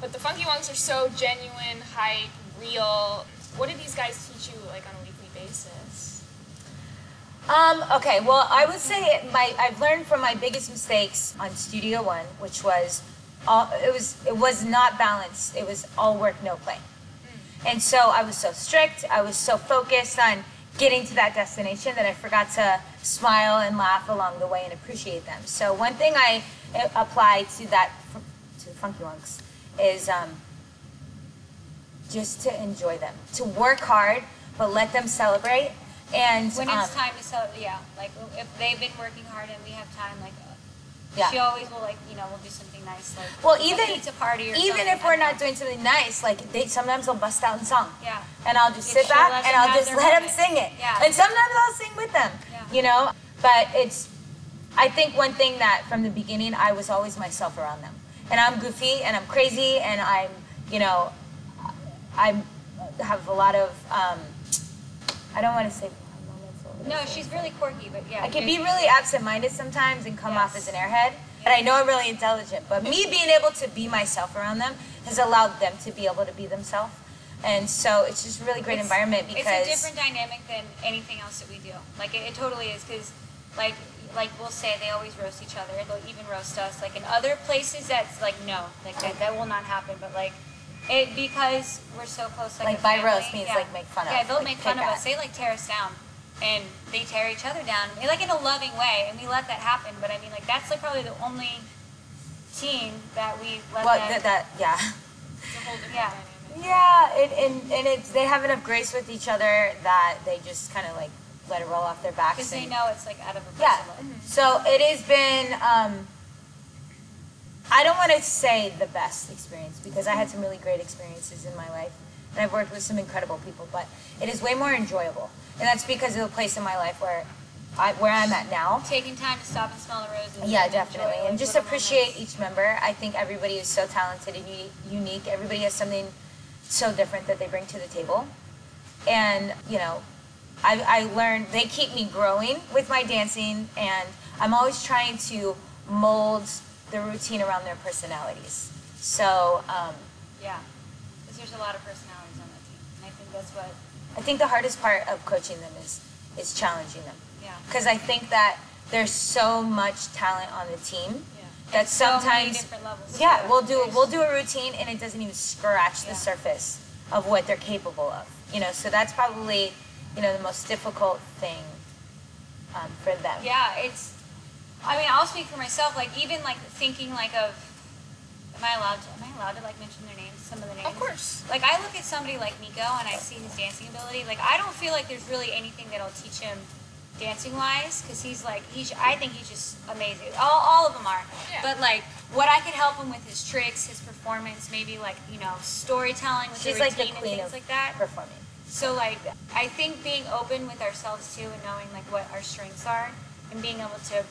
But the Funky Wonks are so genuine, hype, real. What do these guys teach you like on a weekly basis? Um, okay. Well, I would say my I've learned from my biggest mistakes on Studio One, which was all it was it was not balanced. It was all work, no play. And so I was so strict. I was so focused on getting to that destination that I forgot to smile and laugh along the way and appreciate them. So one thing I uh, apply to that to the Funky Wonks is um, just to enjoy them, to work hard, but let them celebrate. And When um, it's time to celebrate, yeah, like if they've been working hard and we have time, like uh, Yeah. she always will, like you know, we'll do something nice, like Well, a even pizza party or even if we're don't doing something nice, like they sometimes they'll bust out in song. yeah, and I'll just It's sit back and I'll just let them sing it. Yeah. And sometimes I'll sing with them. Yeah. You know, but it's. I think one thing that from the beginning I was always myself around them, and I'm goofy and I'm crazy and I'm you know, I'm have a lot of. Um, I don't want to say. no, she's really quirky, but yeah, I can be really absent-minded sometimes and come off as an airhead. And I know I'm really intelligent, but me being able to be myself around them has allowed them to be able to be themselves. And so it's just a really great It's- environment because it's a different dynamic than anything else that we do. Like it, it totally is because, like, like we'll say they always roast each other. They'll even roast us. Like in other places, that's like no, like that, that will not happen. But like. It because we're so close, like, Like, by family, roast means, yeah. like, make fun of, Yeah, they'll like, make fun of us. They like tear us down, and they tear each other down, like in a loving way, and we let that happen. But I mean, like that's like probably the only team that we let well, them. that, that yeah, It's a whole different Yeah. dynamic. yeah, it, and and it's they have enough grace with each other that they just kind of like let it roll off their backs. because they know it's like out of a Yeah. person. So it has been. Um, I don't want to say the best experience because I had some really great experiences in my life, and I've worked with some incredible people. But it is way more enjoyable, and that's because of the place in my life where, I where I'm at now. Taking time to stop and smell the roses. Yeah, and definitely, and just appreciate each member. I think everybody is so talented and unique. Everybody has something so different that they bring to the table, and you know, I, I learned they keep me growing with my dancing, and I'm always trying to mold the routine around their personalities. So um, Yeah, because there's a lot of personalities on that team, and I think that's what. I think the hardest part of coaching them is is challenging them Yeah. because I think that there's so much talent on the team Yeah. that So many sometimes different levels. Yeah, we'll do we'll do a routine and it doesn't even scratch the surface of what they're capable of. You know, so that's probably you know the most difficult thing um, for them. Yeah, it's. I mean, I'll speak for myself. Like even like thinking like of. Am I allowed to? Am I allowed to like mention their names? Some of the names. Of course. Like I look at somebody like Nico and I see his dancing ability. Like I don't feel like there's really anything that'll teach him dancing wise because he's like he's I think he's just amazing. All, all of them are. Yeah. But like what I could help him with his tricks, his performance, maybe like you know storytelling with She's the like the routine and things like that. performing. So like I think being open with ourselves too and knowing like what our strengths are and being able to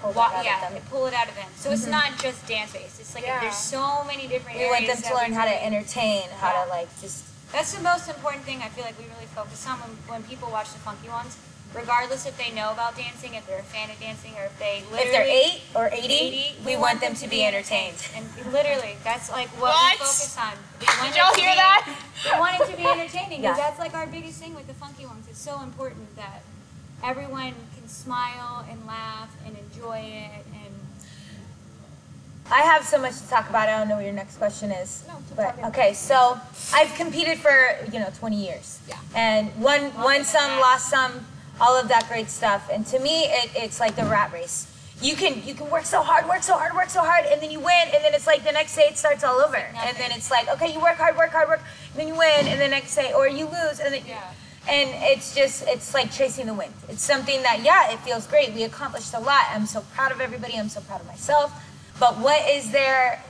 Pull that wa- out of yeah, them. and pull it out of them. So it's mm-hmm. not just dance based. It's like Yeah. there's so many different areas. We want them to learn how to entertain, how Yeah. to like just That's the most important thing I feel like we really focus on when, when people watch the Funky Wonks. Regardless if they know about dancing, if they're a fan of dancing, or if they literally if they're eight or 80, 80, we, want them to be entertained. And literally, that's like what, What? we focus on. We [LAUGHS] want Did y'all to hear be- that? We want it to be [LAUGHS] entertaining Yeah. that's like our biggest thing with the Funky Wonks. It's so important that everyone smile and laugh and enjoy it and I have so much to talk about. I don't know what your next question is. No, but talking. okay. So I've competed for you know 20 years. Yeah. And won won some, lost some, all of that great stuff. And to me, it, it's like the rat race. You can you can work so hard, work so hard, work so hard, and then you win, and then it's like the next day it starts all over, and then it's like okay, you work hard, work hard, work, and then you win, and the next day, or you lose, and then Yeah. And it's just it's like chasing the wind. It's something that yeah, it feels great. We accomplished a lot. I'm so proud of everybody. I'm so proud of myself. But what is there?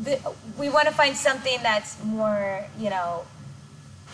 The, we want to find something that's more, you know,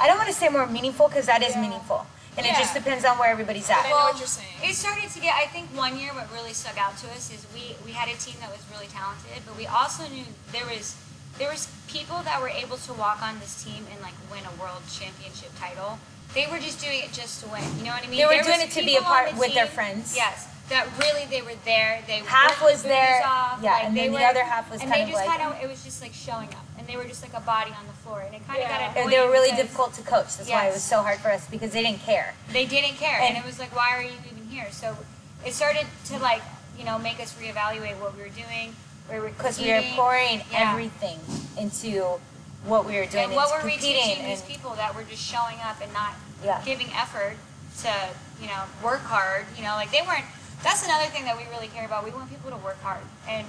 I don't want to say more meaningful because that is Yeah. meaningful, and it just depends on where everybody's But at. I know what you're saying. It started to get. I think one year, what really stuck out to us is we we had a team that was really talented, but we also knew there was there was people that were able to walk on this team and like win a world championship title. They were just doing it just to win. You know what I mean? They were There doing it to be a part the with their friends. Yes, that really they were there. They Half was there, Off, yeah, like, and they then the were- other half was kind of and kind they just like- kind of it was just like showing up, and they were just like a body on the floor, and it kind of Yeah. got And annoying. they were really difficult to coach. That's why it was so hard for us because they didn't care. They didn't care, and, And- it was like, why are you even here? So it started to like you know make us reevaluate what we were doing, where we were Because we were pouring Yeah. everything into what we were doing and what were we teaching these people that were just showing up and not Yeah. giving effort to you know work hard you know like they weren't that's another thing that we really care about. We want people to work hard. And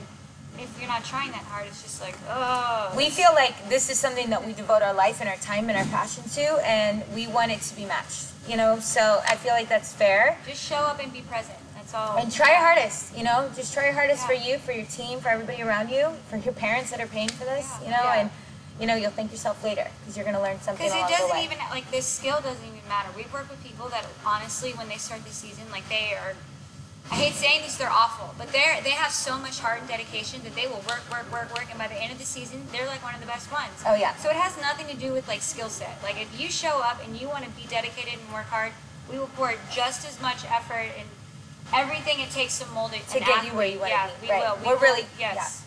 if you're not trying that hard it's just like oh. We feel like this is something that we devote our life and our time and our passion to and we want it to be matched you know? So i feel like that's fair. Just show up and be present. That's all. And try your hardest you know? Just try your hardest for you for your team for everybody around you for your parents that are paying for this Yeah. you know? Yeah. and you know you'll thank yourself later because you're going to learn something because it doesn't even like this skill doesn't even matter we've worked with people that honestly when they start the season like they are I hate saying this, they're awful, but they're they have so much heart and dedication that they will work, work, work, work, and by the end of the season, they're like one of the best ones. Oh, yeah. So it has nothing to do with like skill set. Like if you show up and you want to be dedicated and work hard, we will pour just as much effort and everything it takes to mold it To get you where you athlete. wanna yeah, be, we right. will. We We're will. really- yes.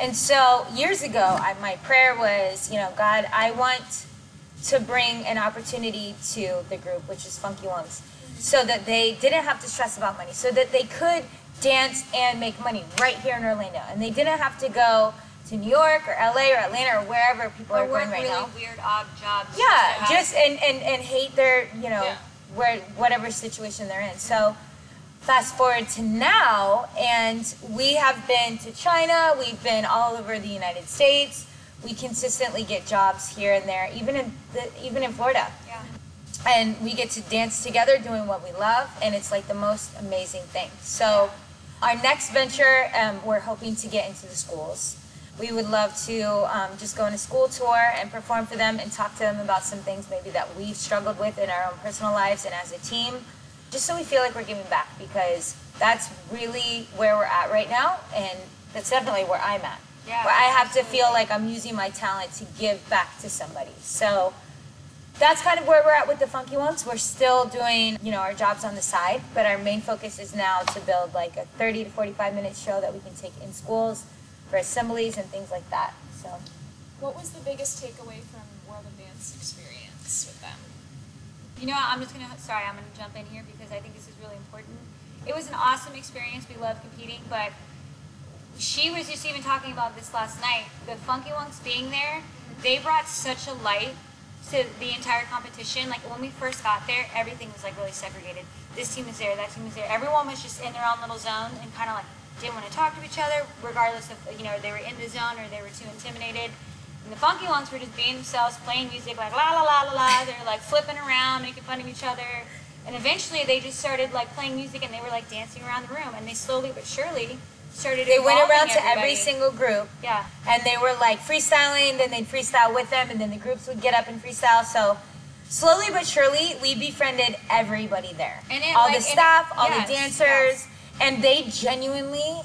And so years ago, I, my prayer was, you know, God, I want to bring an opportunity to the group, which is Funky Wonks, so that they didn't have to stress about money, so that they could dance and make money right here in Orlando, and they didn't have to go to New York or LA or Atlanta or wherever people Or are going right really now. weird odd jobs. Yeah, just and, and and hate their you know Yeah. where whatever situation they're in. So fast forward to now, and we have been to China. We've been all over the United States. We consistently get jobs here and there, even in the, even in Florida, yeah. and we get to dance together doing what we love, and it's like the most amazing thing. So our next venture, um, we're hoping to get into the schools. We would love to um, just go on a school tour and perform for them and talk to them about some things maybe that we've struggled with in our own personal lives and as a team, just so we feel like we're giving back because that's really where we're at right now, and that's definitely where I'm at. Yeah, where I have to feel like I'm using my talent to give back to somebody. So that's kind of where we're at with the Funky Wonks we're still doing you know our jobs on the side but our main focus is now to build like a 30 to 45 minute show that we can take in schools for assemblies and things like that so What was the biggest takeaway from World of Dance experience with them? You know, I'm just gonna. Sorry, I'm gonna jump in here because I think this is really important. It was an awesome experience. We love competing, but she was just even talking about this last night. The Funky Wonks being there, they brought such a light to the entire competition. Like when we first got there, everything was like really segregated. This team was there, that team was there. Everyone was just in their own little zone and kind of like didn't want to talk to each other, regardless of you know they were in the zone or they were too intimidated. And the Funky Wonks were just being themselves, playing music like la la la la la. They're like flipping around, making fun of each other. And eventually they just started like playing music and they were like dancing around the room. And they slowly but surely started. they went around to every single group Yeah. and they were like freestyling then they'd freestyle with them and then the groups would get up and freestyle so slowly but surely we befriended everybody there And it, all like, the and it- staff all yes, the dancers yes. and they genuinely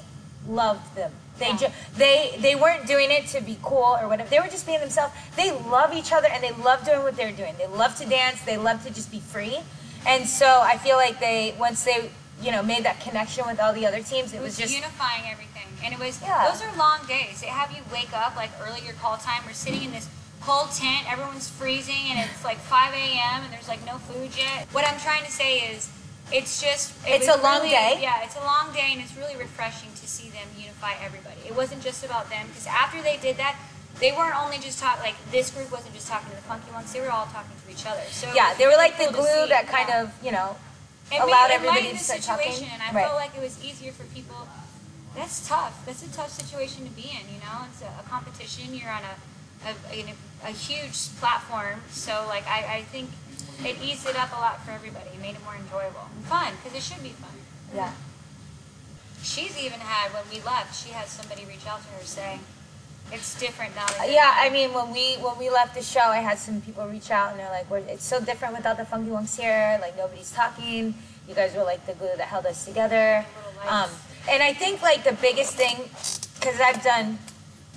loved them they Yeah. ju- they they weren't doing it to be cool or whatever they were just being themselves they love each other and they love doing what they're doing they love to dance they love to just be free and so i feel like they once they you know made that connection with all the other teams it It was was just unifying everything, and it was. Yeah. Those are long days. They have you wake up like early your call time. We're sitting in this cold tent. Everyone's freezing, and it's like 5 a.m. and there's like no food yet. What I'm trying to say is, it's just it It's a long really- day. Yeah, it's a long day, and it's really refreshing to see them unify everybody. It wasn't just about them because after they did that, they weren't only just talking. Like this group wasn't just talking to the Funky Wonks; they were all talking to each other. So Yeah, they were like the cool to glue that kind Yeah. of, you know, it allowed made, everybody to the start talking. situation, and I Right. felt like it was easier for people. That's tough. That's a tough situation to be in. You know, it's a, a competition. You're on a a, a a huge platform, so like I, I think it eased it up a lot for everybody. It made it more enjoyable and fun because it should be fun. yeah. She's even had when we left. She had somebody reach out to her saying, "It's different now." That Yeah. I mean, when we when we left the show, I had some people reach out and they're like, We're, "It's so different without the Funky Wonks here. Like nobody's talking. You guys were like the glue that held us together." Um, and I think like the biggest thing, because I've done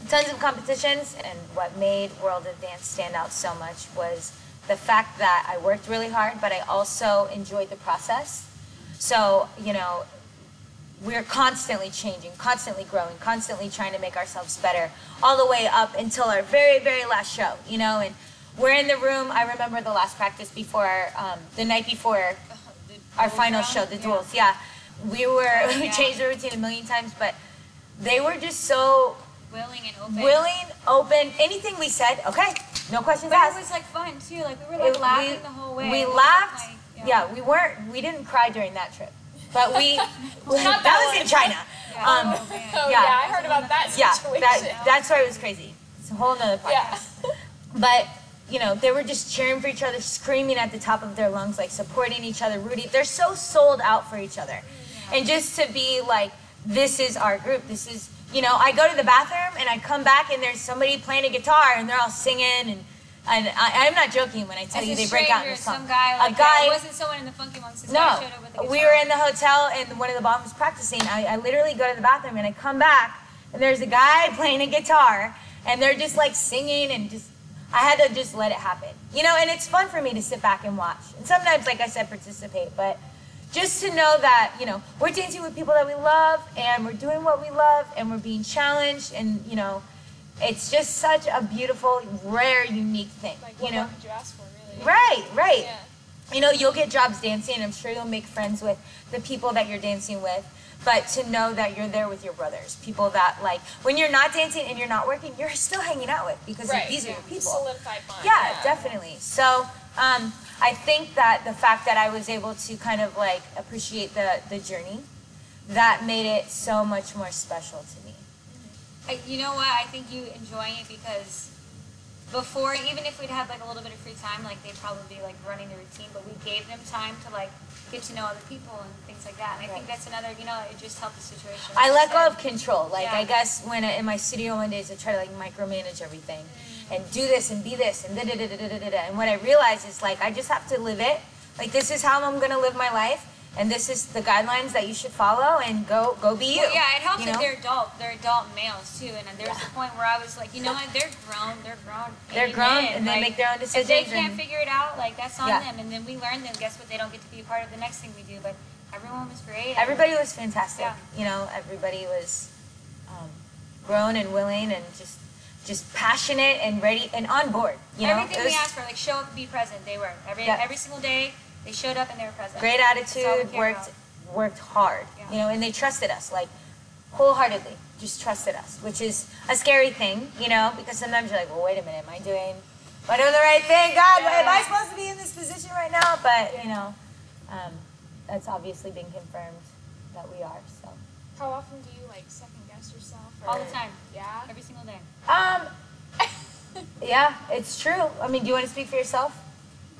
tons of competitions, and what made World of Dance stand out so much was the fact that I worked really hard, but I also enjoyed the process. So you know, we're constantly changing, constantly growing, constantly trying to make ourselves better, all the way up until our very, very last show, you know. And we're in the room. I remember the last practice before, um, the night before The our final show, the duels. Yeah, we were [LAUGHS] we changed the routine a million times, but they were just so willing and open. willing, open. Anything we said, okay, no questions But asked. it was like fun too. Like we were like It- laughing we, the whole way. We It laughed. like, yeah. we weren't. We didn't cry during that trip, but we. [LAUGHS] Not that that was in. China. Yeah. Um, oh, man. Oh Yeah. yeah, I heard about that yeah, situation. that that's why it was crazy. It's a whole nother podcast. yeah. But you know, they were just cheering for each other, screaming at the top of their lungs, like supporting each other, Rudy, They're so sold out for each other, and just to be like, this is our group. This is you know, I go to the bathroom and I come back and there's somebody playing a guitar and they're all singing and. And I, I'm not joking when I tell As you they break out in song. some guy like a guy. It wasn't someone in the Funky Wonks. No, showed up with a we were in the hotel and one of the bombs was practicing. I, I literally go to the bathroom and I come back and there's a guy playing a guitar and they're just like singing and just. I had to just let it happen, you know. And it's fun for me to sit back and watch. And sometimes, like I said, participate. But just to know that you know we're dancing with people that we love and we're doing what we love and we're being challenged and you know, it's just such a beautiful, rare, unique thing. Like, you know. could you ask for, really? Right, right. Yeah. You know, you'll get jobs dancing, and I'm sure you'll make friends with the people that you're dancing with. But to know that you're there with your brothers, people that like when you're not dancing and you're not working, you're still hanging out with because Right. these are your people. Solidified bond. Yeah, definitely. So um, I think that the fact that I was able to kind of like appreciate the the journey, that made it so much more special to me. I, you know what? I think you enjoying it because before, even if we'd had like a little bit of free time, like they'd probably be like running the routine, but we gave them time to like get to know other people and things like that. And I think that's another, you know, it just helped the situation. I let go of control. Like Yeah. I guess when I, in my studio one days I try to like micromanage everything and do this and be this and da da da da da da da. And what I realize is like I just have to live it. Like this is how I'm gonna live my life, and this is the guidelines that you should follow, and go go be you. Well, yeah, it helps you that they're adult. They're adult males too, and there was a point where I was like, you know what? They're grown. They're grown. They're grown and they make their own decisions. If they can't and- figure it out, like that's on Yeah. them. And then we learn them. Guess what? They don't get to be a part of the next thing we do. But everyone was great. everybody was fantastic. Yeah. You know, everybody was um, grown and willing and just just passionate and ready and on board. You know, Everything It we asked for, like show up, be present. They were every Yeah. every single day. They showed up and they were present. great That's all we attitude, worked about. worked hard, Yeah. you know, and they trusted us like wholeheartedly, just trusted us, which is a scary thing, you know, because sometimes you're like, well, wait a minute, am I doing, am I doing the right thing? God, am I supposed to be in this position right now? But you know, um, that's obviously been confirmed that we are. So, How often do you like second guess yourself? all the time, Yeah. every. Um, [LAUGHS] yeah, it's true. I mean, do you want to speak for yourself?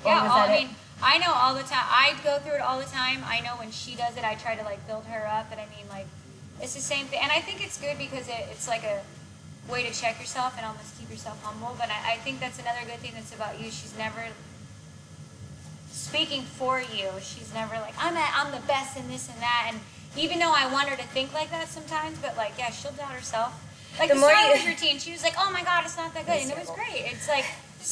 Or Yeah, all, I mean, I know all the time. I go through it all the time. I know when she does it, I try to like build her up. But I mean, like, it's the same thing. And I think it's good because it, it's like a way to check yourself and almost keep yourself humble. But I, I think that's another good thing that's about you. She's never speaking for you. She's never like, I'm at, I'm the best in this and that. And even though I want her to think like that sometimes, but like, yeah, she'll doubt herself. Like The the, more you- routine, she was like, "Oh my God, it's not that good," and it was great. It's like,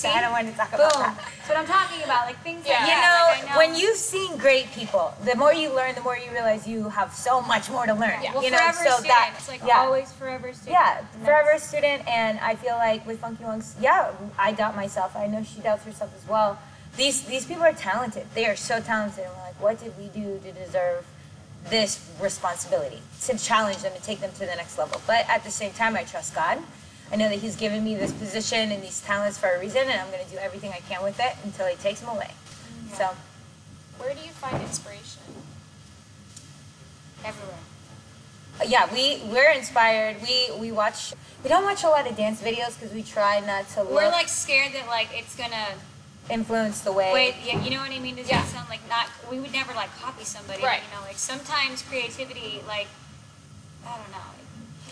I don't want to talk boom. about that. That's what I'm talking about. Like things Yeah. like You that. know, like, I when you've seen great people, the more you learn, the more you realize you have so much more to learn. Yeah. well, You know, forever so student. that it's like yeah. always forever student. Yeah, forever student, and I feel like with Funky Wonks, yeah, I doubt myself. I know she doubts herself as well, these these people are talented. They are so talented. And we're like, what did we do to deserve this responsibility to challenge them and take them to the next level? But at the same time, I trust God. I know that He's given me this position and these talents for a reason, and I'm going to do everything I can with it until He takes them away. So. Where do you find inspiration? Everywhere. Uh, yeah, we we're inspired. We we watch. We don't watch a lot of dance videos because we try not to look, We're like scared that like it's gonna influence the way. wait. Yeah, you know what I mean? Does Yeah. that sound like not? We would never like copy somebody. Right. You know, like sometimes creativity, like I don't know,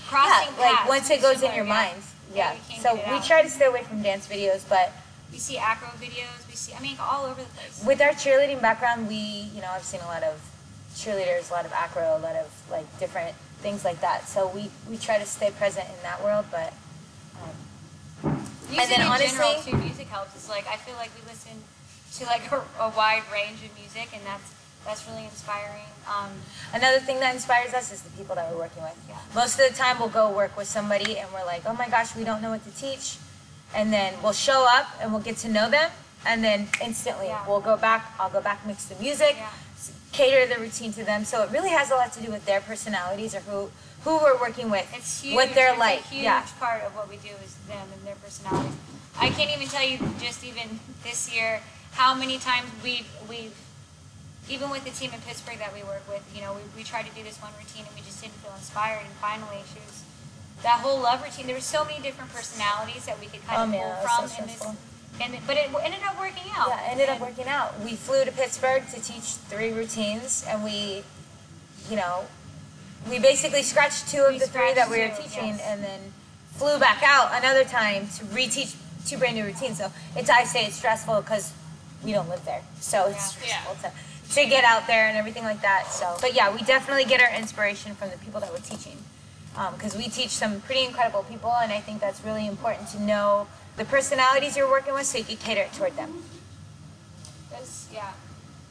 crossing yeah, like once it goes in your yeah. mind. Yeah. you so we out. try to stay away from dance videos, but We see acro videos. We see. I mean, all over the place. with our cheerleading background, we you know I've seen a lot of cheerleaders, a lot of acro, a lot of like different things like that. So we we try to stay present in that world, but. Music then in honestly- general too. Music helps. It's like I feel like we listen to like a, a wide range of music, and that's that's really inspiring. Um, Another thing that inspires us is the people that we're working with. Yeah. Most of the time, we'll go work with somebody and we're like, oh my gosh, we don't know what to teach. And then we'll show up and we'll get to know them. And then instantly, Yeah. we'll go back, I'll go back, mix the music, Yeah. cater the routine to them. So it really has a lot to do with their personalities or who, who we're working with, It's huge. what they're it's like. A huge yeah. part of what we do is them and their personalities. I can't even tell you just even this year how many times we've we've even with the team in Pittsburgh that we work with, you know, we, we tried to do this one routine and we just didn't feel inspired and finally she was that whole love routine, there were so many different personalities that we could kind Oh, of pull that was so from in this and it, but it ended up working out. Yeah, ended up working out. We flew to Pittsburgh to teach three routines, and we, you know, we basically scratched two of We the three that we were two, teaching, yes. and then flew back out another time to reteach two brand new routines. So it's I say it's stressful because we don't live there, so it's Yeah. stressful to to get out there and everything like that. So, but yeah, we definitely get our inspiration from the people that we're teaching um, because we teach some pretty incredible people, and I think that's really important to know the personalities you're working with so you can cater it toward them. That's yeah.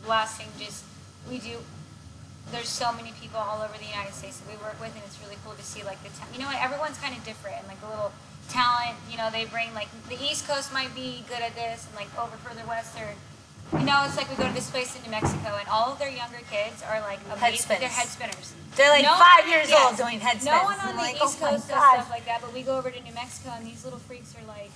Last thing, just we do. There's so many people all over the United States that we work with, and it's really cool to see like the ta- you know what everyone's kind of different and like a little talent. You know, they bring like the East Coast might be good at this, and like over further west they're. You know, it's like we go to this place in New Mexico, and all of their younger kids are like Head amazing. They're head spinners. They're like No five one- years yes. old doing head spins. No one on the like, East oh Coast does stuff like that, but we go over to New Mexico, and these little freaks are like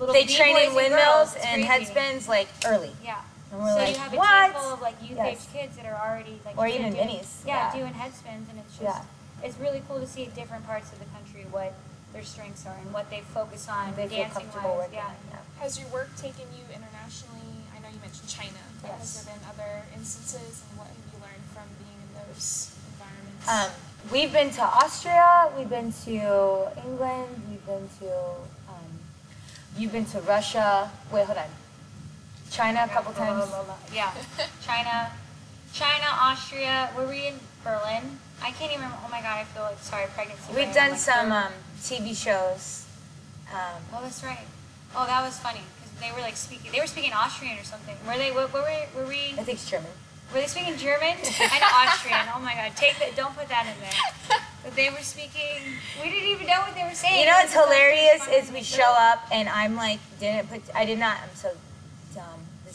little. They train in windmills and crazy. head spins like early. Yeah. And we're so like, you have a what? team full of like youth age kids that are already like Or even doing, minis, Yeah, yeah. doing head spins, and it's just Yeah. it's really cool to see at different parts of the country what their strengths are and what they focus on They feel dancing comfortable wise. working. Yeah. Yeah. Has your work taken you internationally? I know you mentioned China. Yes. Has there been other instances, and what have you learned from being in those environments? Um, we've been to Austria. We've been to England. We've been to. Um, you've been to Russia. Wait, hold on. China a couple times. Yeah. [LAUGHS] China, China, Austria. Were we in Berlin? I can't even remember. Oh my god, I feel like sorry, pregnancy. We've done like, some um, TV shows. Um, Oh, that's right. Oh, that was funny because they were like speaking. They were speaking Austrian or something. Were they? Were, were we? Were we? I think it's German. Were they speaking German? [LAUGHS] I know Austrian. Oh my god, take that. Don't put that in there. But they were speaking. We didn't even know what they were saying. You know what's It was like hilarious is we show up and I'm like didn't put I did not I'm so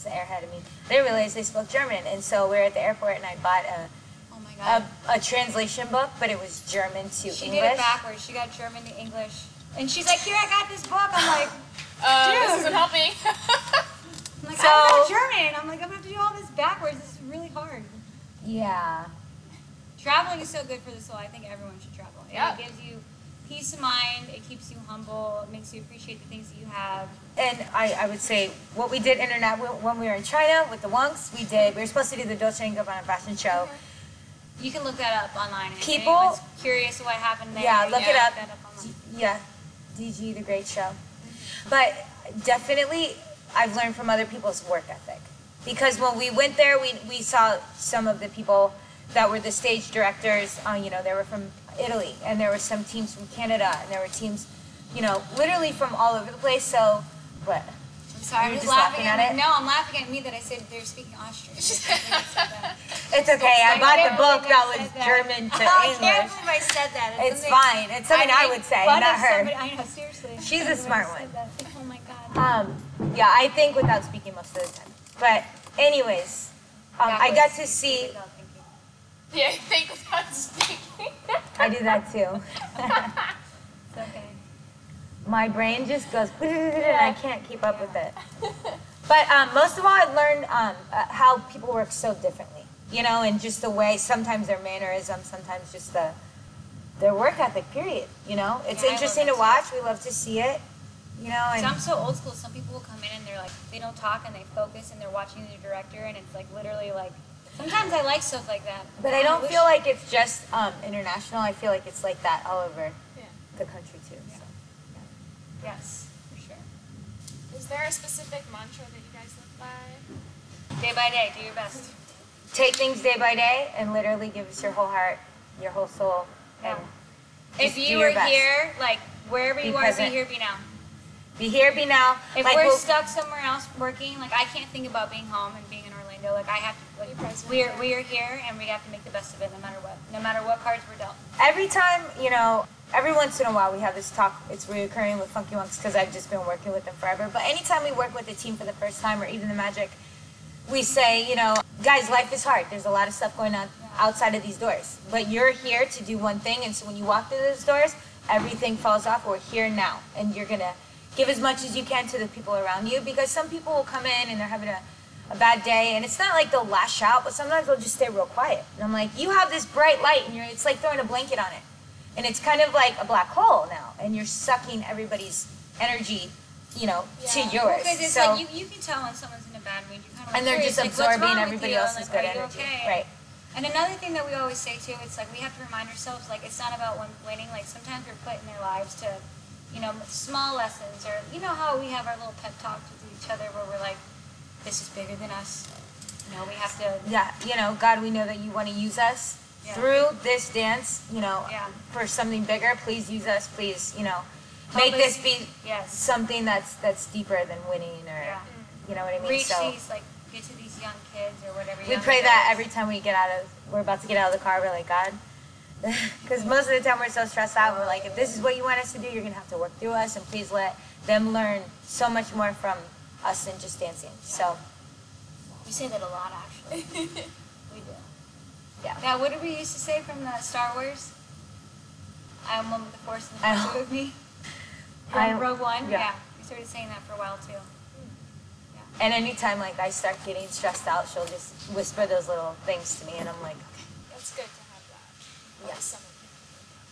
dumb. This is the airhead of me. I didn't realize they spoke German and so we were at the airport and I bought a Oh my god. a translation book, but it was German to she English. did it backwards. She got German to English, and she's like, "Here, I got this book." I'm like, [LAUGHS] uh, dude. this isn't helping. [LAUGHS] I'm like, So- I don't know German. I'm like, I'm gonna have to do all this backwards. This is really hard. Yeah. Traveling is so good for the soul. I think everyone should travel. And Yeah. It gives you peace of mind. It keeps you humble. It makes you appreciate the things that you have. And I, I would say what we did internet when we were in China with the Wonks, we did we were supposed to do the Dolce and Gabbana fashion show. You can look that up online. People- curious what happened there. Yeah, look can it up. up. Yeah, DG, the great show. But definitely, I've learned from other people's work ethic. Because when we went there, we, we saw some of the people that were the stage directors. Uh, you know, they were from Italy, and there were some teams from Canada, and there were teams, you know, literally from all over the place. So, what? I'm sorry, I'm just laughing, laughing at, me. it? No, I'm laughing at me that I said they're speaking Austrian. I think I said that. It's okay. I I bought the book that I was that. German to I can't English. believe I said that. It's something- fine. It's something I, make would say, not her. somebody- I know, seriously. She's a smart one. Oh my god. Um, yeah, I think without speaking most of the time. But anyways, um, I got to see. Yeah, think without speaking. I do that too. [LAUGHS] It's okay. My brain just goes, [LAUGHS] and I can't keep up with it. But um, most of all, I learned um, uh, how people work so differently. You know, and just the way sometimes their mannerisms, sometimes just the their work ethic. Period. You know, it's Yeah, interesting to too. watch. We love to see it. You know, So and I'm so old school. Some people will come in and they're like, they don't talk and they focus and they're watching the director and it's like literally like. Sometimes I like stuff like that. but I don't wish- feel like it's just um, international. I feel like it's like that all over Yeah. the country too. Yes, for sure. Is there a specific mantra that you guys live by? Day by day, do your best. Take things day by day and literally give us your whole heart, your whole soul, and If you were best. here, like wherever Be you are, present. be here, be now. be here, be now. If like we're we'll- stuck somewhere else working, like I can't think about being home and being in Orlando. Like I have to. Like, Be present, we're yeah. we are here and we have to make the best of it, no matter what. No matter what cards we're dealt. every time, you know, every once in a while we have this talk. It's reoccurring with Funky Wonks because I've just been working with them forever. But anytime we work with a team for the first time, or even the Magic, we say, you know, guys, life is hard. There's a lot of stuff going on outside of these doors. But you're here to do one thing, and so when you walk through those doors, everything falls off. We're here now, and you're gonna give as much as you can to the people around you because some people will come in and they're having a a bad day and it's not like they'll lash out but sometimes they'll just stay real quiet and i'm like you have this bright light and you're it's like throwing a blanket on it and it's kind of like a black hole now and you're sucking everybody's energy you know to Yeah. yours Because it's so like you, you can tell when someone's in a bad mood. You kind of and they're just absorbing everybody else's good like, you energy okay? right And another thing that we always say too, it's like we have to remind ourselves, like it's not about one winning. Like sometimes we're put in their lives to, you know, small lessons, or you know how we have our little pep talks with each other, where we're like, "This is bigger than us." You know, we have to. yeah you know god we know that you want to use us Yeah. through this dance you know Yeah. for something bigger please use us please you know make this be Yes. something that's that's deeper than winning or Yeah. you know what i mean Reach so these like get to these young kids or whatever. We pray that every time we get out of, we're about to get out of the car, we're like, God, [LAUGHS] because most of the time we're so stressed out, we're like, if this is what you want us to do, you're going to have to work through us, and please let them learn so much more from us than just dancing. So, We say that a lot, actually. [LAUGHS] Yeah. Now, what did we used to say from the Star Wars? I am one with the Force and the Force is with me. [LAUGHS] From Rogue One. yeah. Yeah. We started saying that for a while too. and anytime like I start getting stressed out, she'll just whisper those little things to me, and I'm like, okay. That's good to have that. Yes.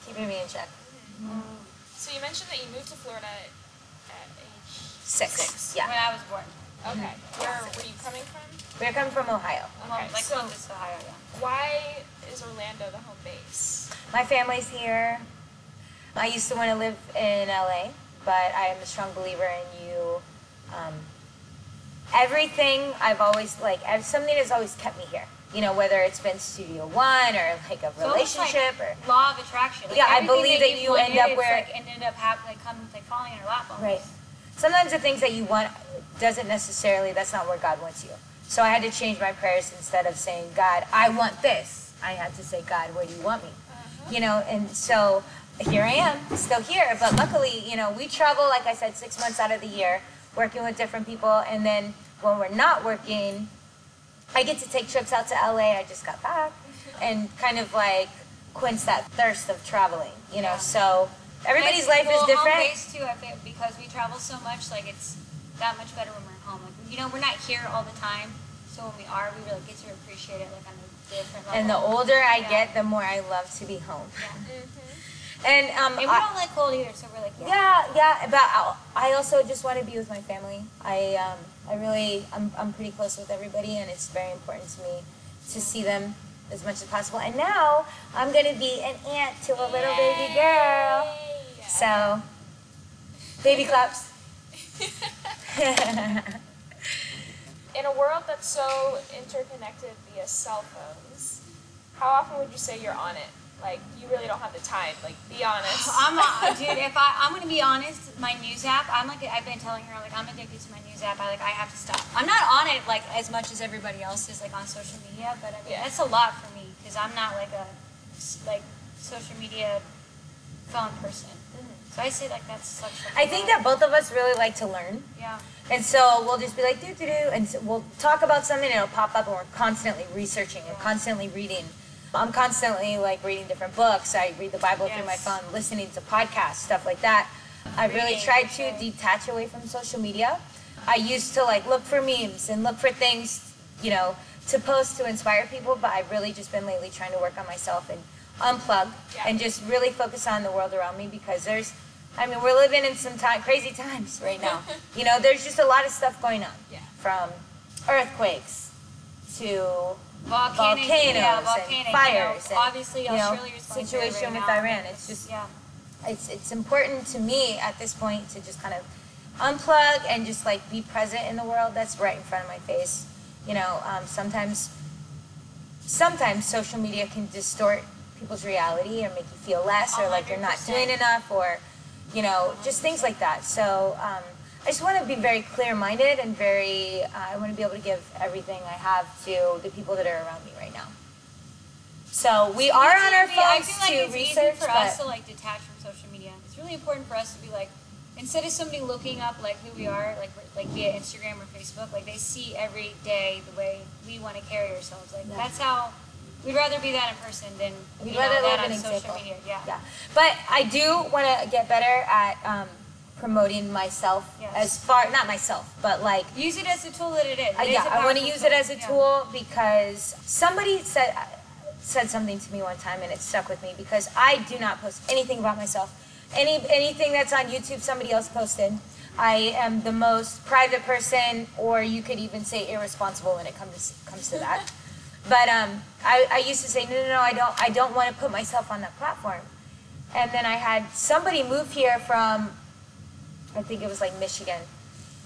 You. keeping me in check. Mm-hmm. So you mentioned that you moved to Florida at age Six. Six. Yeah. When I was born. Okay. Where were you coming from? We're coming from Ohio. Well, Okay, like so- Columbus, Ohio, yeah. Why is Orlando the home base? My family's here. I used to want to live in LA, but I am a strong believer in you. Um, everything I've always like, ev- something has always kept me here. You know, whether it's been Studio One or like a It's almost like relationship or law of attraction. Like Yeah, I believe that you've you end up it's where- like ended up hap- like come like falling in your lap. Almost. right. Sometimes the things that you want doesn't necessarily. That's not where God wants you. So I had to change my prayers instead of saying, God, I want this. I had to say, God, where do you want me? Uh-huh. you know and so here i am still here but luckily you know we travel like i said six months out of the year working with different people and then when we're not working i get to take trips out to la i just got back mm-hmm. and kind of like quench that thirst of traveling you know Yeah. so everybody's life well, is different Home base too, I feel, because we travel so much. Like it's that much better when we're home. Like you know, we're not here all the time, so when we are, we really get to appreciate it like on a different level. and the older i Yeah. get the more i love to be home Yeah. and um And we I- don't like cold either, so we're like, yeah. Yeah, yeah, but I- I also just want to be with my family. I um, I really, I'm, I'm pretty close with everybody, and it's very important to me to see them as much as possible. And now I'm gonna be an aunt to a little baby girl. Yay! So, baby claps. [LAUGHS] In a world that's so interconnected via cell phones, how often would you say you're on it? Like you really don't have the time. Like be honest. [SIGHS] I'm a, [LAUGHS] dude. If I, I'm gonna be honest, my news app. I'm like, I've been telling her like I'm addicted to my news app. I like, I have to stop. I'm not on it like as much as everybody else is like on social media, but I mean, Yeah. that's a lot for me because I'm not like a like social media phone person. So I say like that's such. a I think that both of us really like to learn. Yeah. And so we'll just be like, do, do, do, and so we'll talk about something and it'll pop up and we're constantly researching and constantly reading. I'm constantly like reading different books. I read the Bible through my phone, listening to podcasts, stuff like that. I really tried to detach away from social media. I used to like look for memes and look for things, you know, to post to inspire people, but I've really just been lately trying to work on myself and unplug Yeah. and just really focus on the world around me because there's I mean, we're living in some time, crazy times right now. [LAUGHS] you know, there's just a lot of stuff going on. Yeah. From earthquakes to Volcanoes, volcanoes yeah, and fires You know, and, obviously, you know, Australia's going through it situation right with now. Iran. It's just yeah. it's it's important to me at this point to just kind of unplug and just like be present in the world that's right in front of my face. You know, um, sometimes sometimes social media can distort people's reality or make you feel less or like you're not doing enough or you know just things like that. So um, I just want to be very clear-minded and very. Uh, I want to be able to give everything I have to the people that are around me right now. So we are on our be- I feel like to it's research, easy for us to like detach from social media. It's really important for us to be like, instead of somebody looking up like who we are, like like via Instagram or Facebook, like they see every day the way we want to carry ourselves. Like Yeah. that's how we'd rather be that in person than We'd you rather know, live that an on social example. media. Yeah. Yeah, but I do want to get better at um, promoting myself Yes. as far not myself, but like Use it as a tool that it is. uh, It is yeah, a I want to use it as a Yeah. tool because somebody said said something to me one time and it stuck with me because I do not post anything about myself. Any anything that's on YouTube, somebody else posted. I am the most private person, or you could even say irresponsible when it comes comes to that. [LAUGHS] But um, I, I used to say no, no, no. I don't. I don't want to put myself on that platform. And then I had somebody move here from, I think it was like Michigan,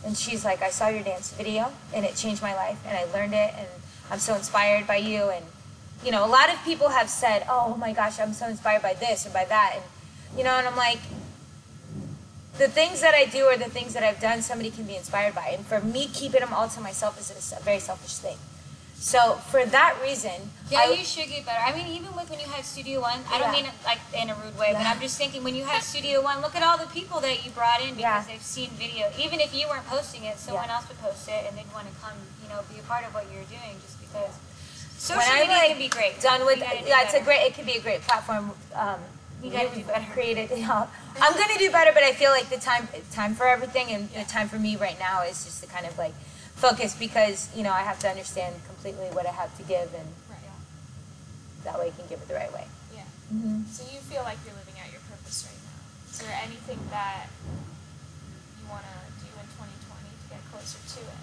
and she's like, I saw your dance video and it changed my life and I learned it and I'm so inspired by you and you know, a lot of people have said, "Oh my gosh, I'm so inspired by this or by that." And you know, and I'm like the things that I do or the things that I've done somebody can be inspired by. And for me keeping them all to myself is a very selfish thing. So, for that reason, Yeah, I, you should get better. I mean, even with when you had Studio One, I don't Yeah. mean it like in a rude way, but I'm just thinking when you had Studio One, look at all the people that you brought in because Yeah. they've seen video. Even if you weren't posting it, someone Yeah. else would post it and they'd want to come, you know, be a part of what you're doing just because social when media like can be great. done with You do yeah, it's a great. It could be a great platform. Um, You gotta do better. Created. Yeah, I'm gonna do better, but I feel like the time time for everything and the time for me right now is just to kind of like focus because you know I have to understand completely what I have to give and Right. that way I can give it the right way. Yeah. Mm-hmm. So you feel like you're living out your purpose right now. Is there anything that you want to do in 2020 to get closer to it?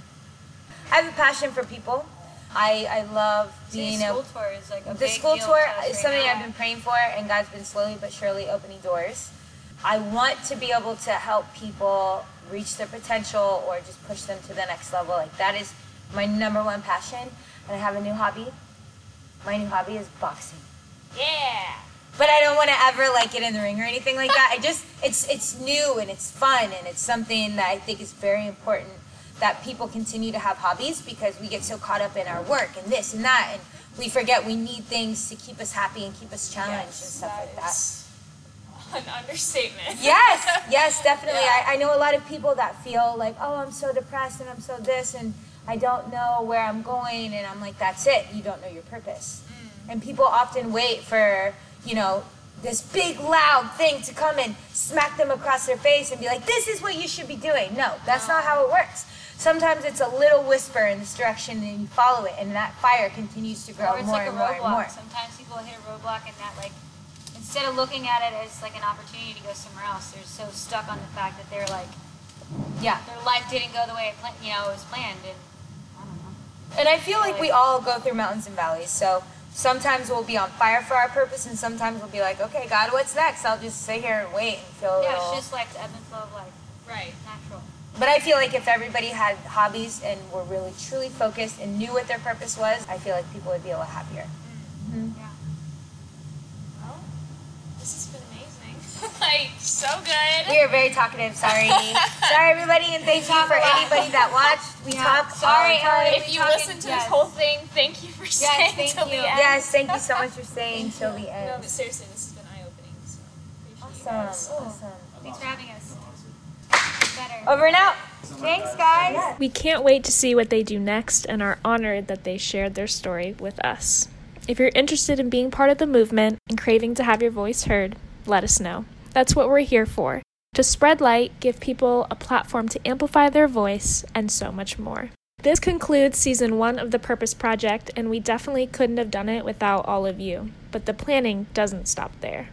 I have a passion for people. I I love See, being the a school tour is like a the big school deal tour is right something now. I've been praying for, and God's been slowly but surely opening doors. I want to be able to help people reach their potential or just push them to the next level. Like that is my number one passion, and I have a new hobby. My new hobby is boxing. Yeah. But I don't want to ever like get in the ring or anything like that. I just it's it's new and it's fun and it's something that I think is very important that people continue to have hobbies because we get so caught up in our work and this and that and we forget we need things to keep us happy and keep us challenged and stuff like that. an understatement. Yes, yes, [LAUGHS] definitely. Yeah. I, I know a lot of people that feel like, oh, I'm so depressed and I'm so this and I don't know where I'm going and I'm like, that's it. You don't know your purpose. Mm. And people often wait for, you know, this big loud thing to come and smack them across their face and be like, this is what you should be doing. No, that's not how it works. Sometimes it's a little whisper in this direction and you follow it and that fire continues to grow or it's more like a and more roadblock. and more. Sometimes people hit a roadblock and that like instead of looking at it as like an opportunity to go somewhere else, they're so stuck on the fact that they're like Yeah. their life didn't go the way it you know it was planned and I don't know. And I feel like we all go through mountains and valleys. So sometimes we'll be on fire for our purpose, and sometimes we'll be like, okay, God, what's next? I'll just sit here and wait and feel Yeah, it's just like the ebb and flow of life, Right. natural. But I feel like if everybody had hobbies and were really truly focused and knew what their purpose was, I feel like people would be a lot happier. Mm. Mm-hmm. Yeah. Well, this has been amazing. [LAUGHS] like, so good. We are very talkative. Sorry, [LAUGHS] sorry everybody, and thank you for anybody that watched. We Yeah, talk sorry, all the time. If we you talking- listened to yes. this whole thing, thank you for staying thank till you. the end. Yes, thank you so much for [LAUGHS] staying till the No, end. but seriously, this has been eye opening. So appreciate you Awesome, guys. awesome. Thanks for having us. Better. Over and out. Thanks, guys. We can't wait to see what they do next and are honored that they shared their story with us. If you're interested in being part of the movement and craving to have your voice heard, let us know. That's what we're here for to spread light, give people a platform to amplify their voice, and so much more. This concludes season one of the Purpose Project, and we definitely couldn't have done it without all of you. But the planning doesn't stop there.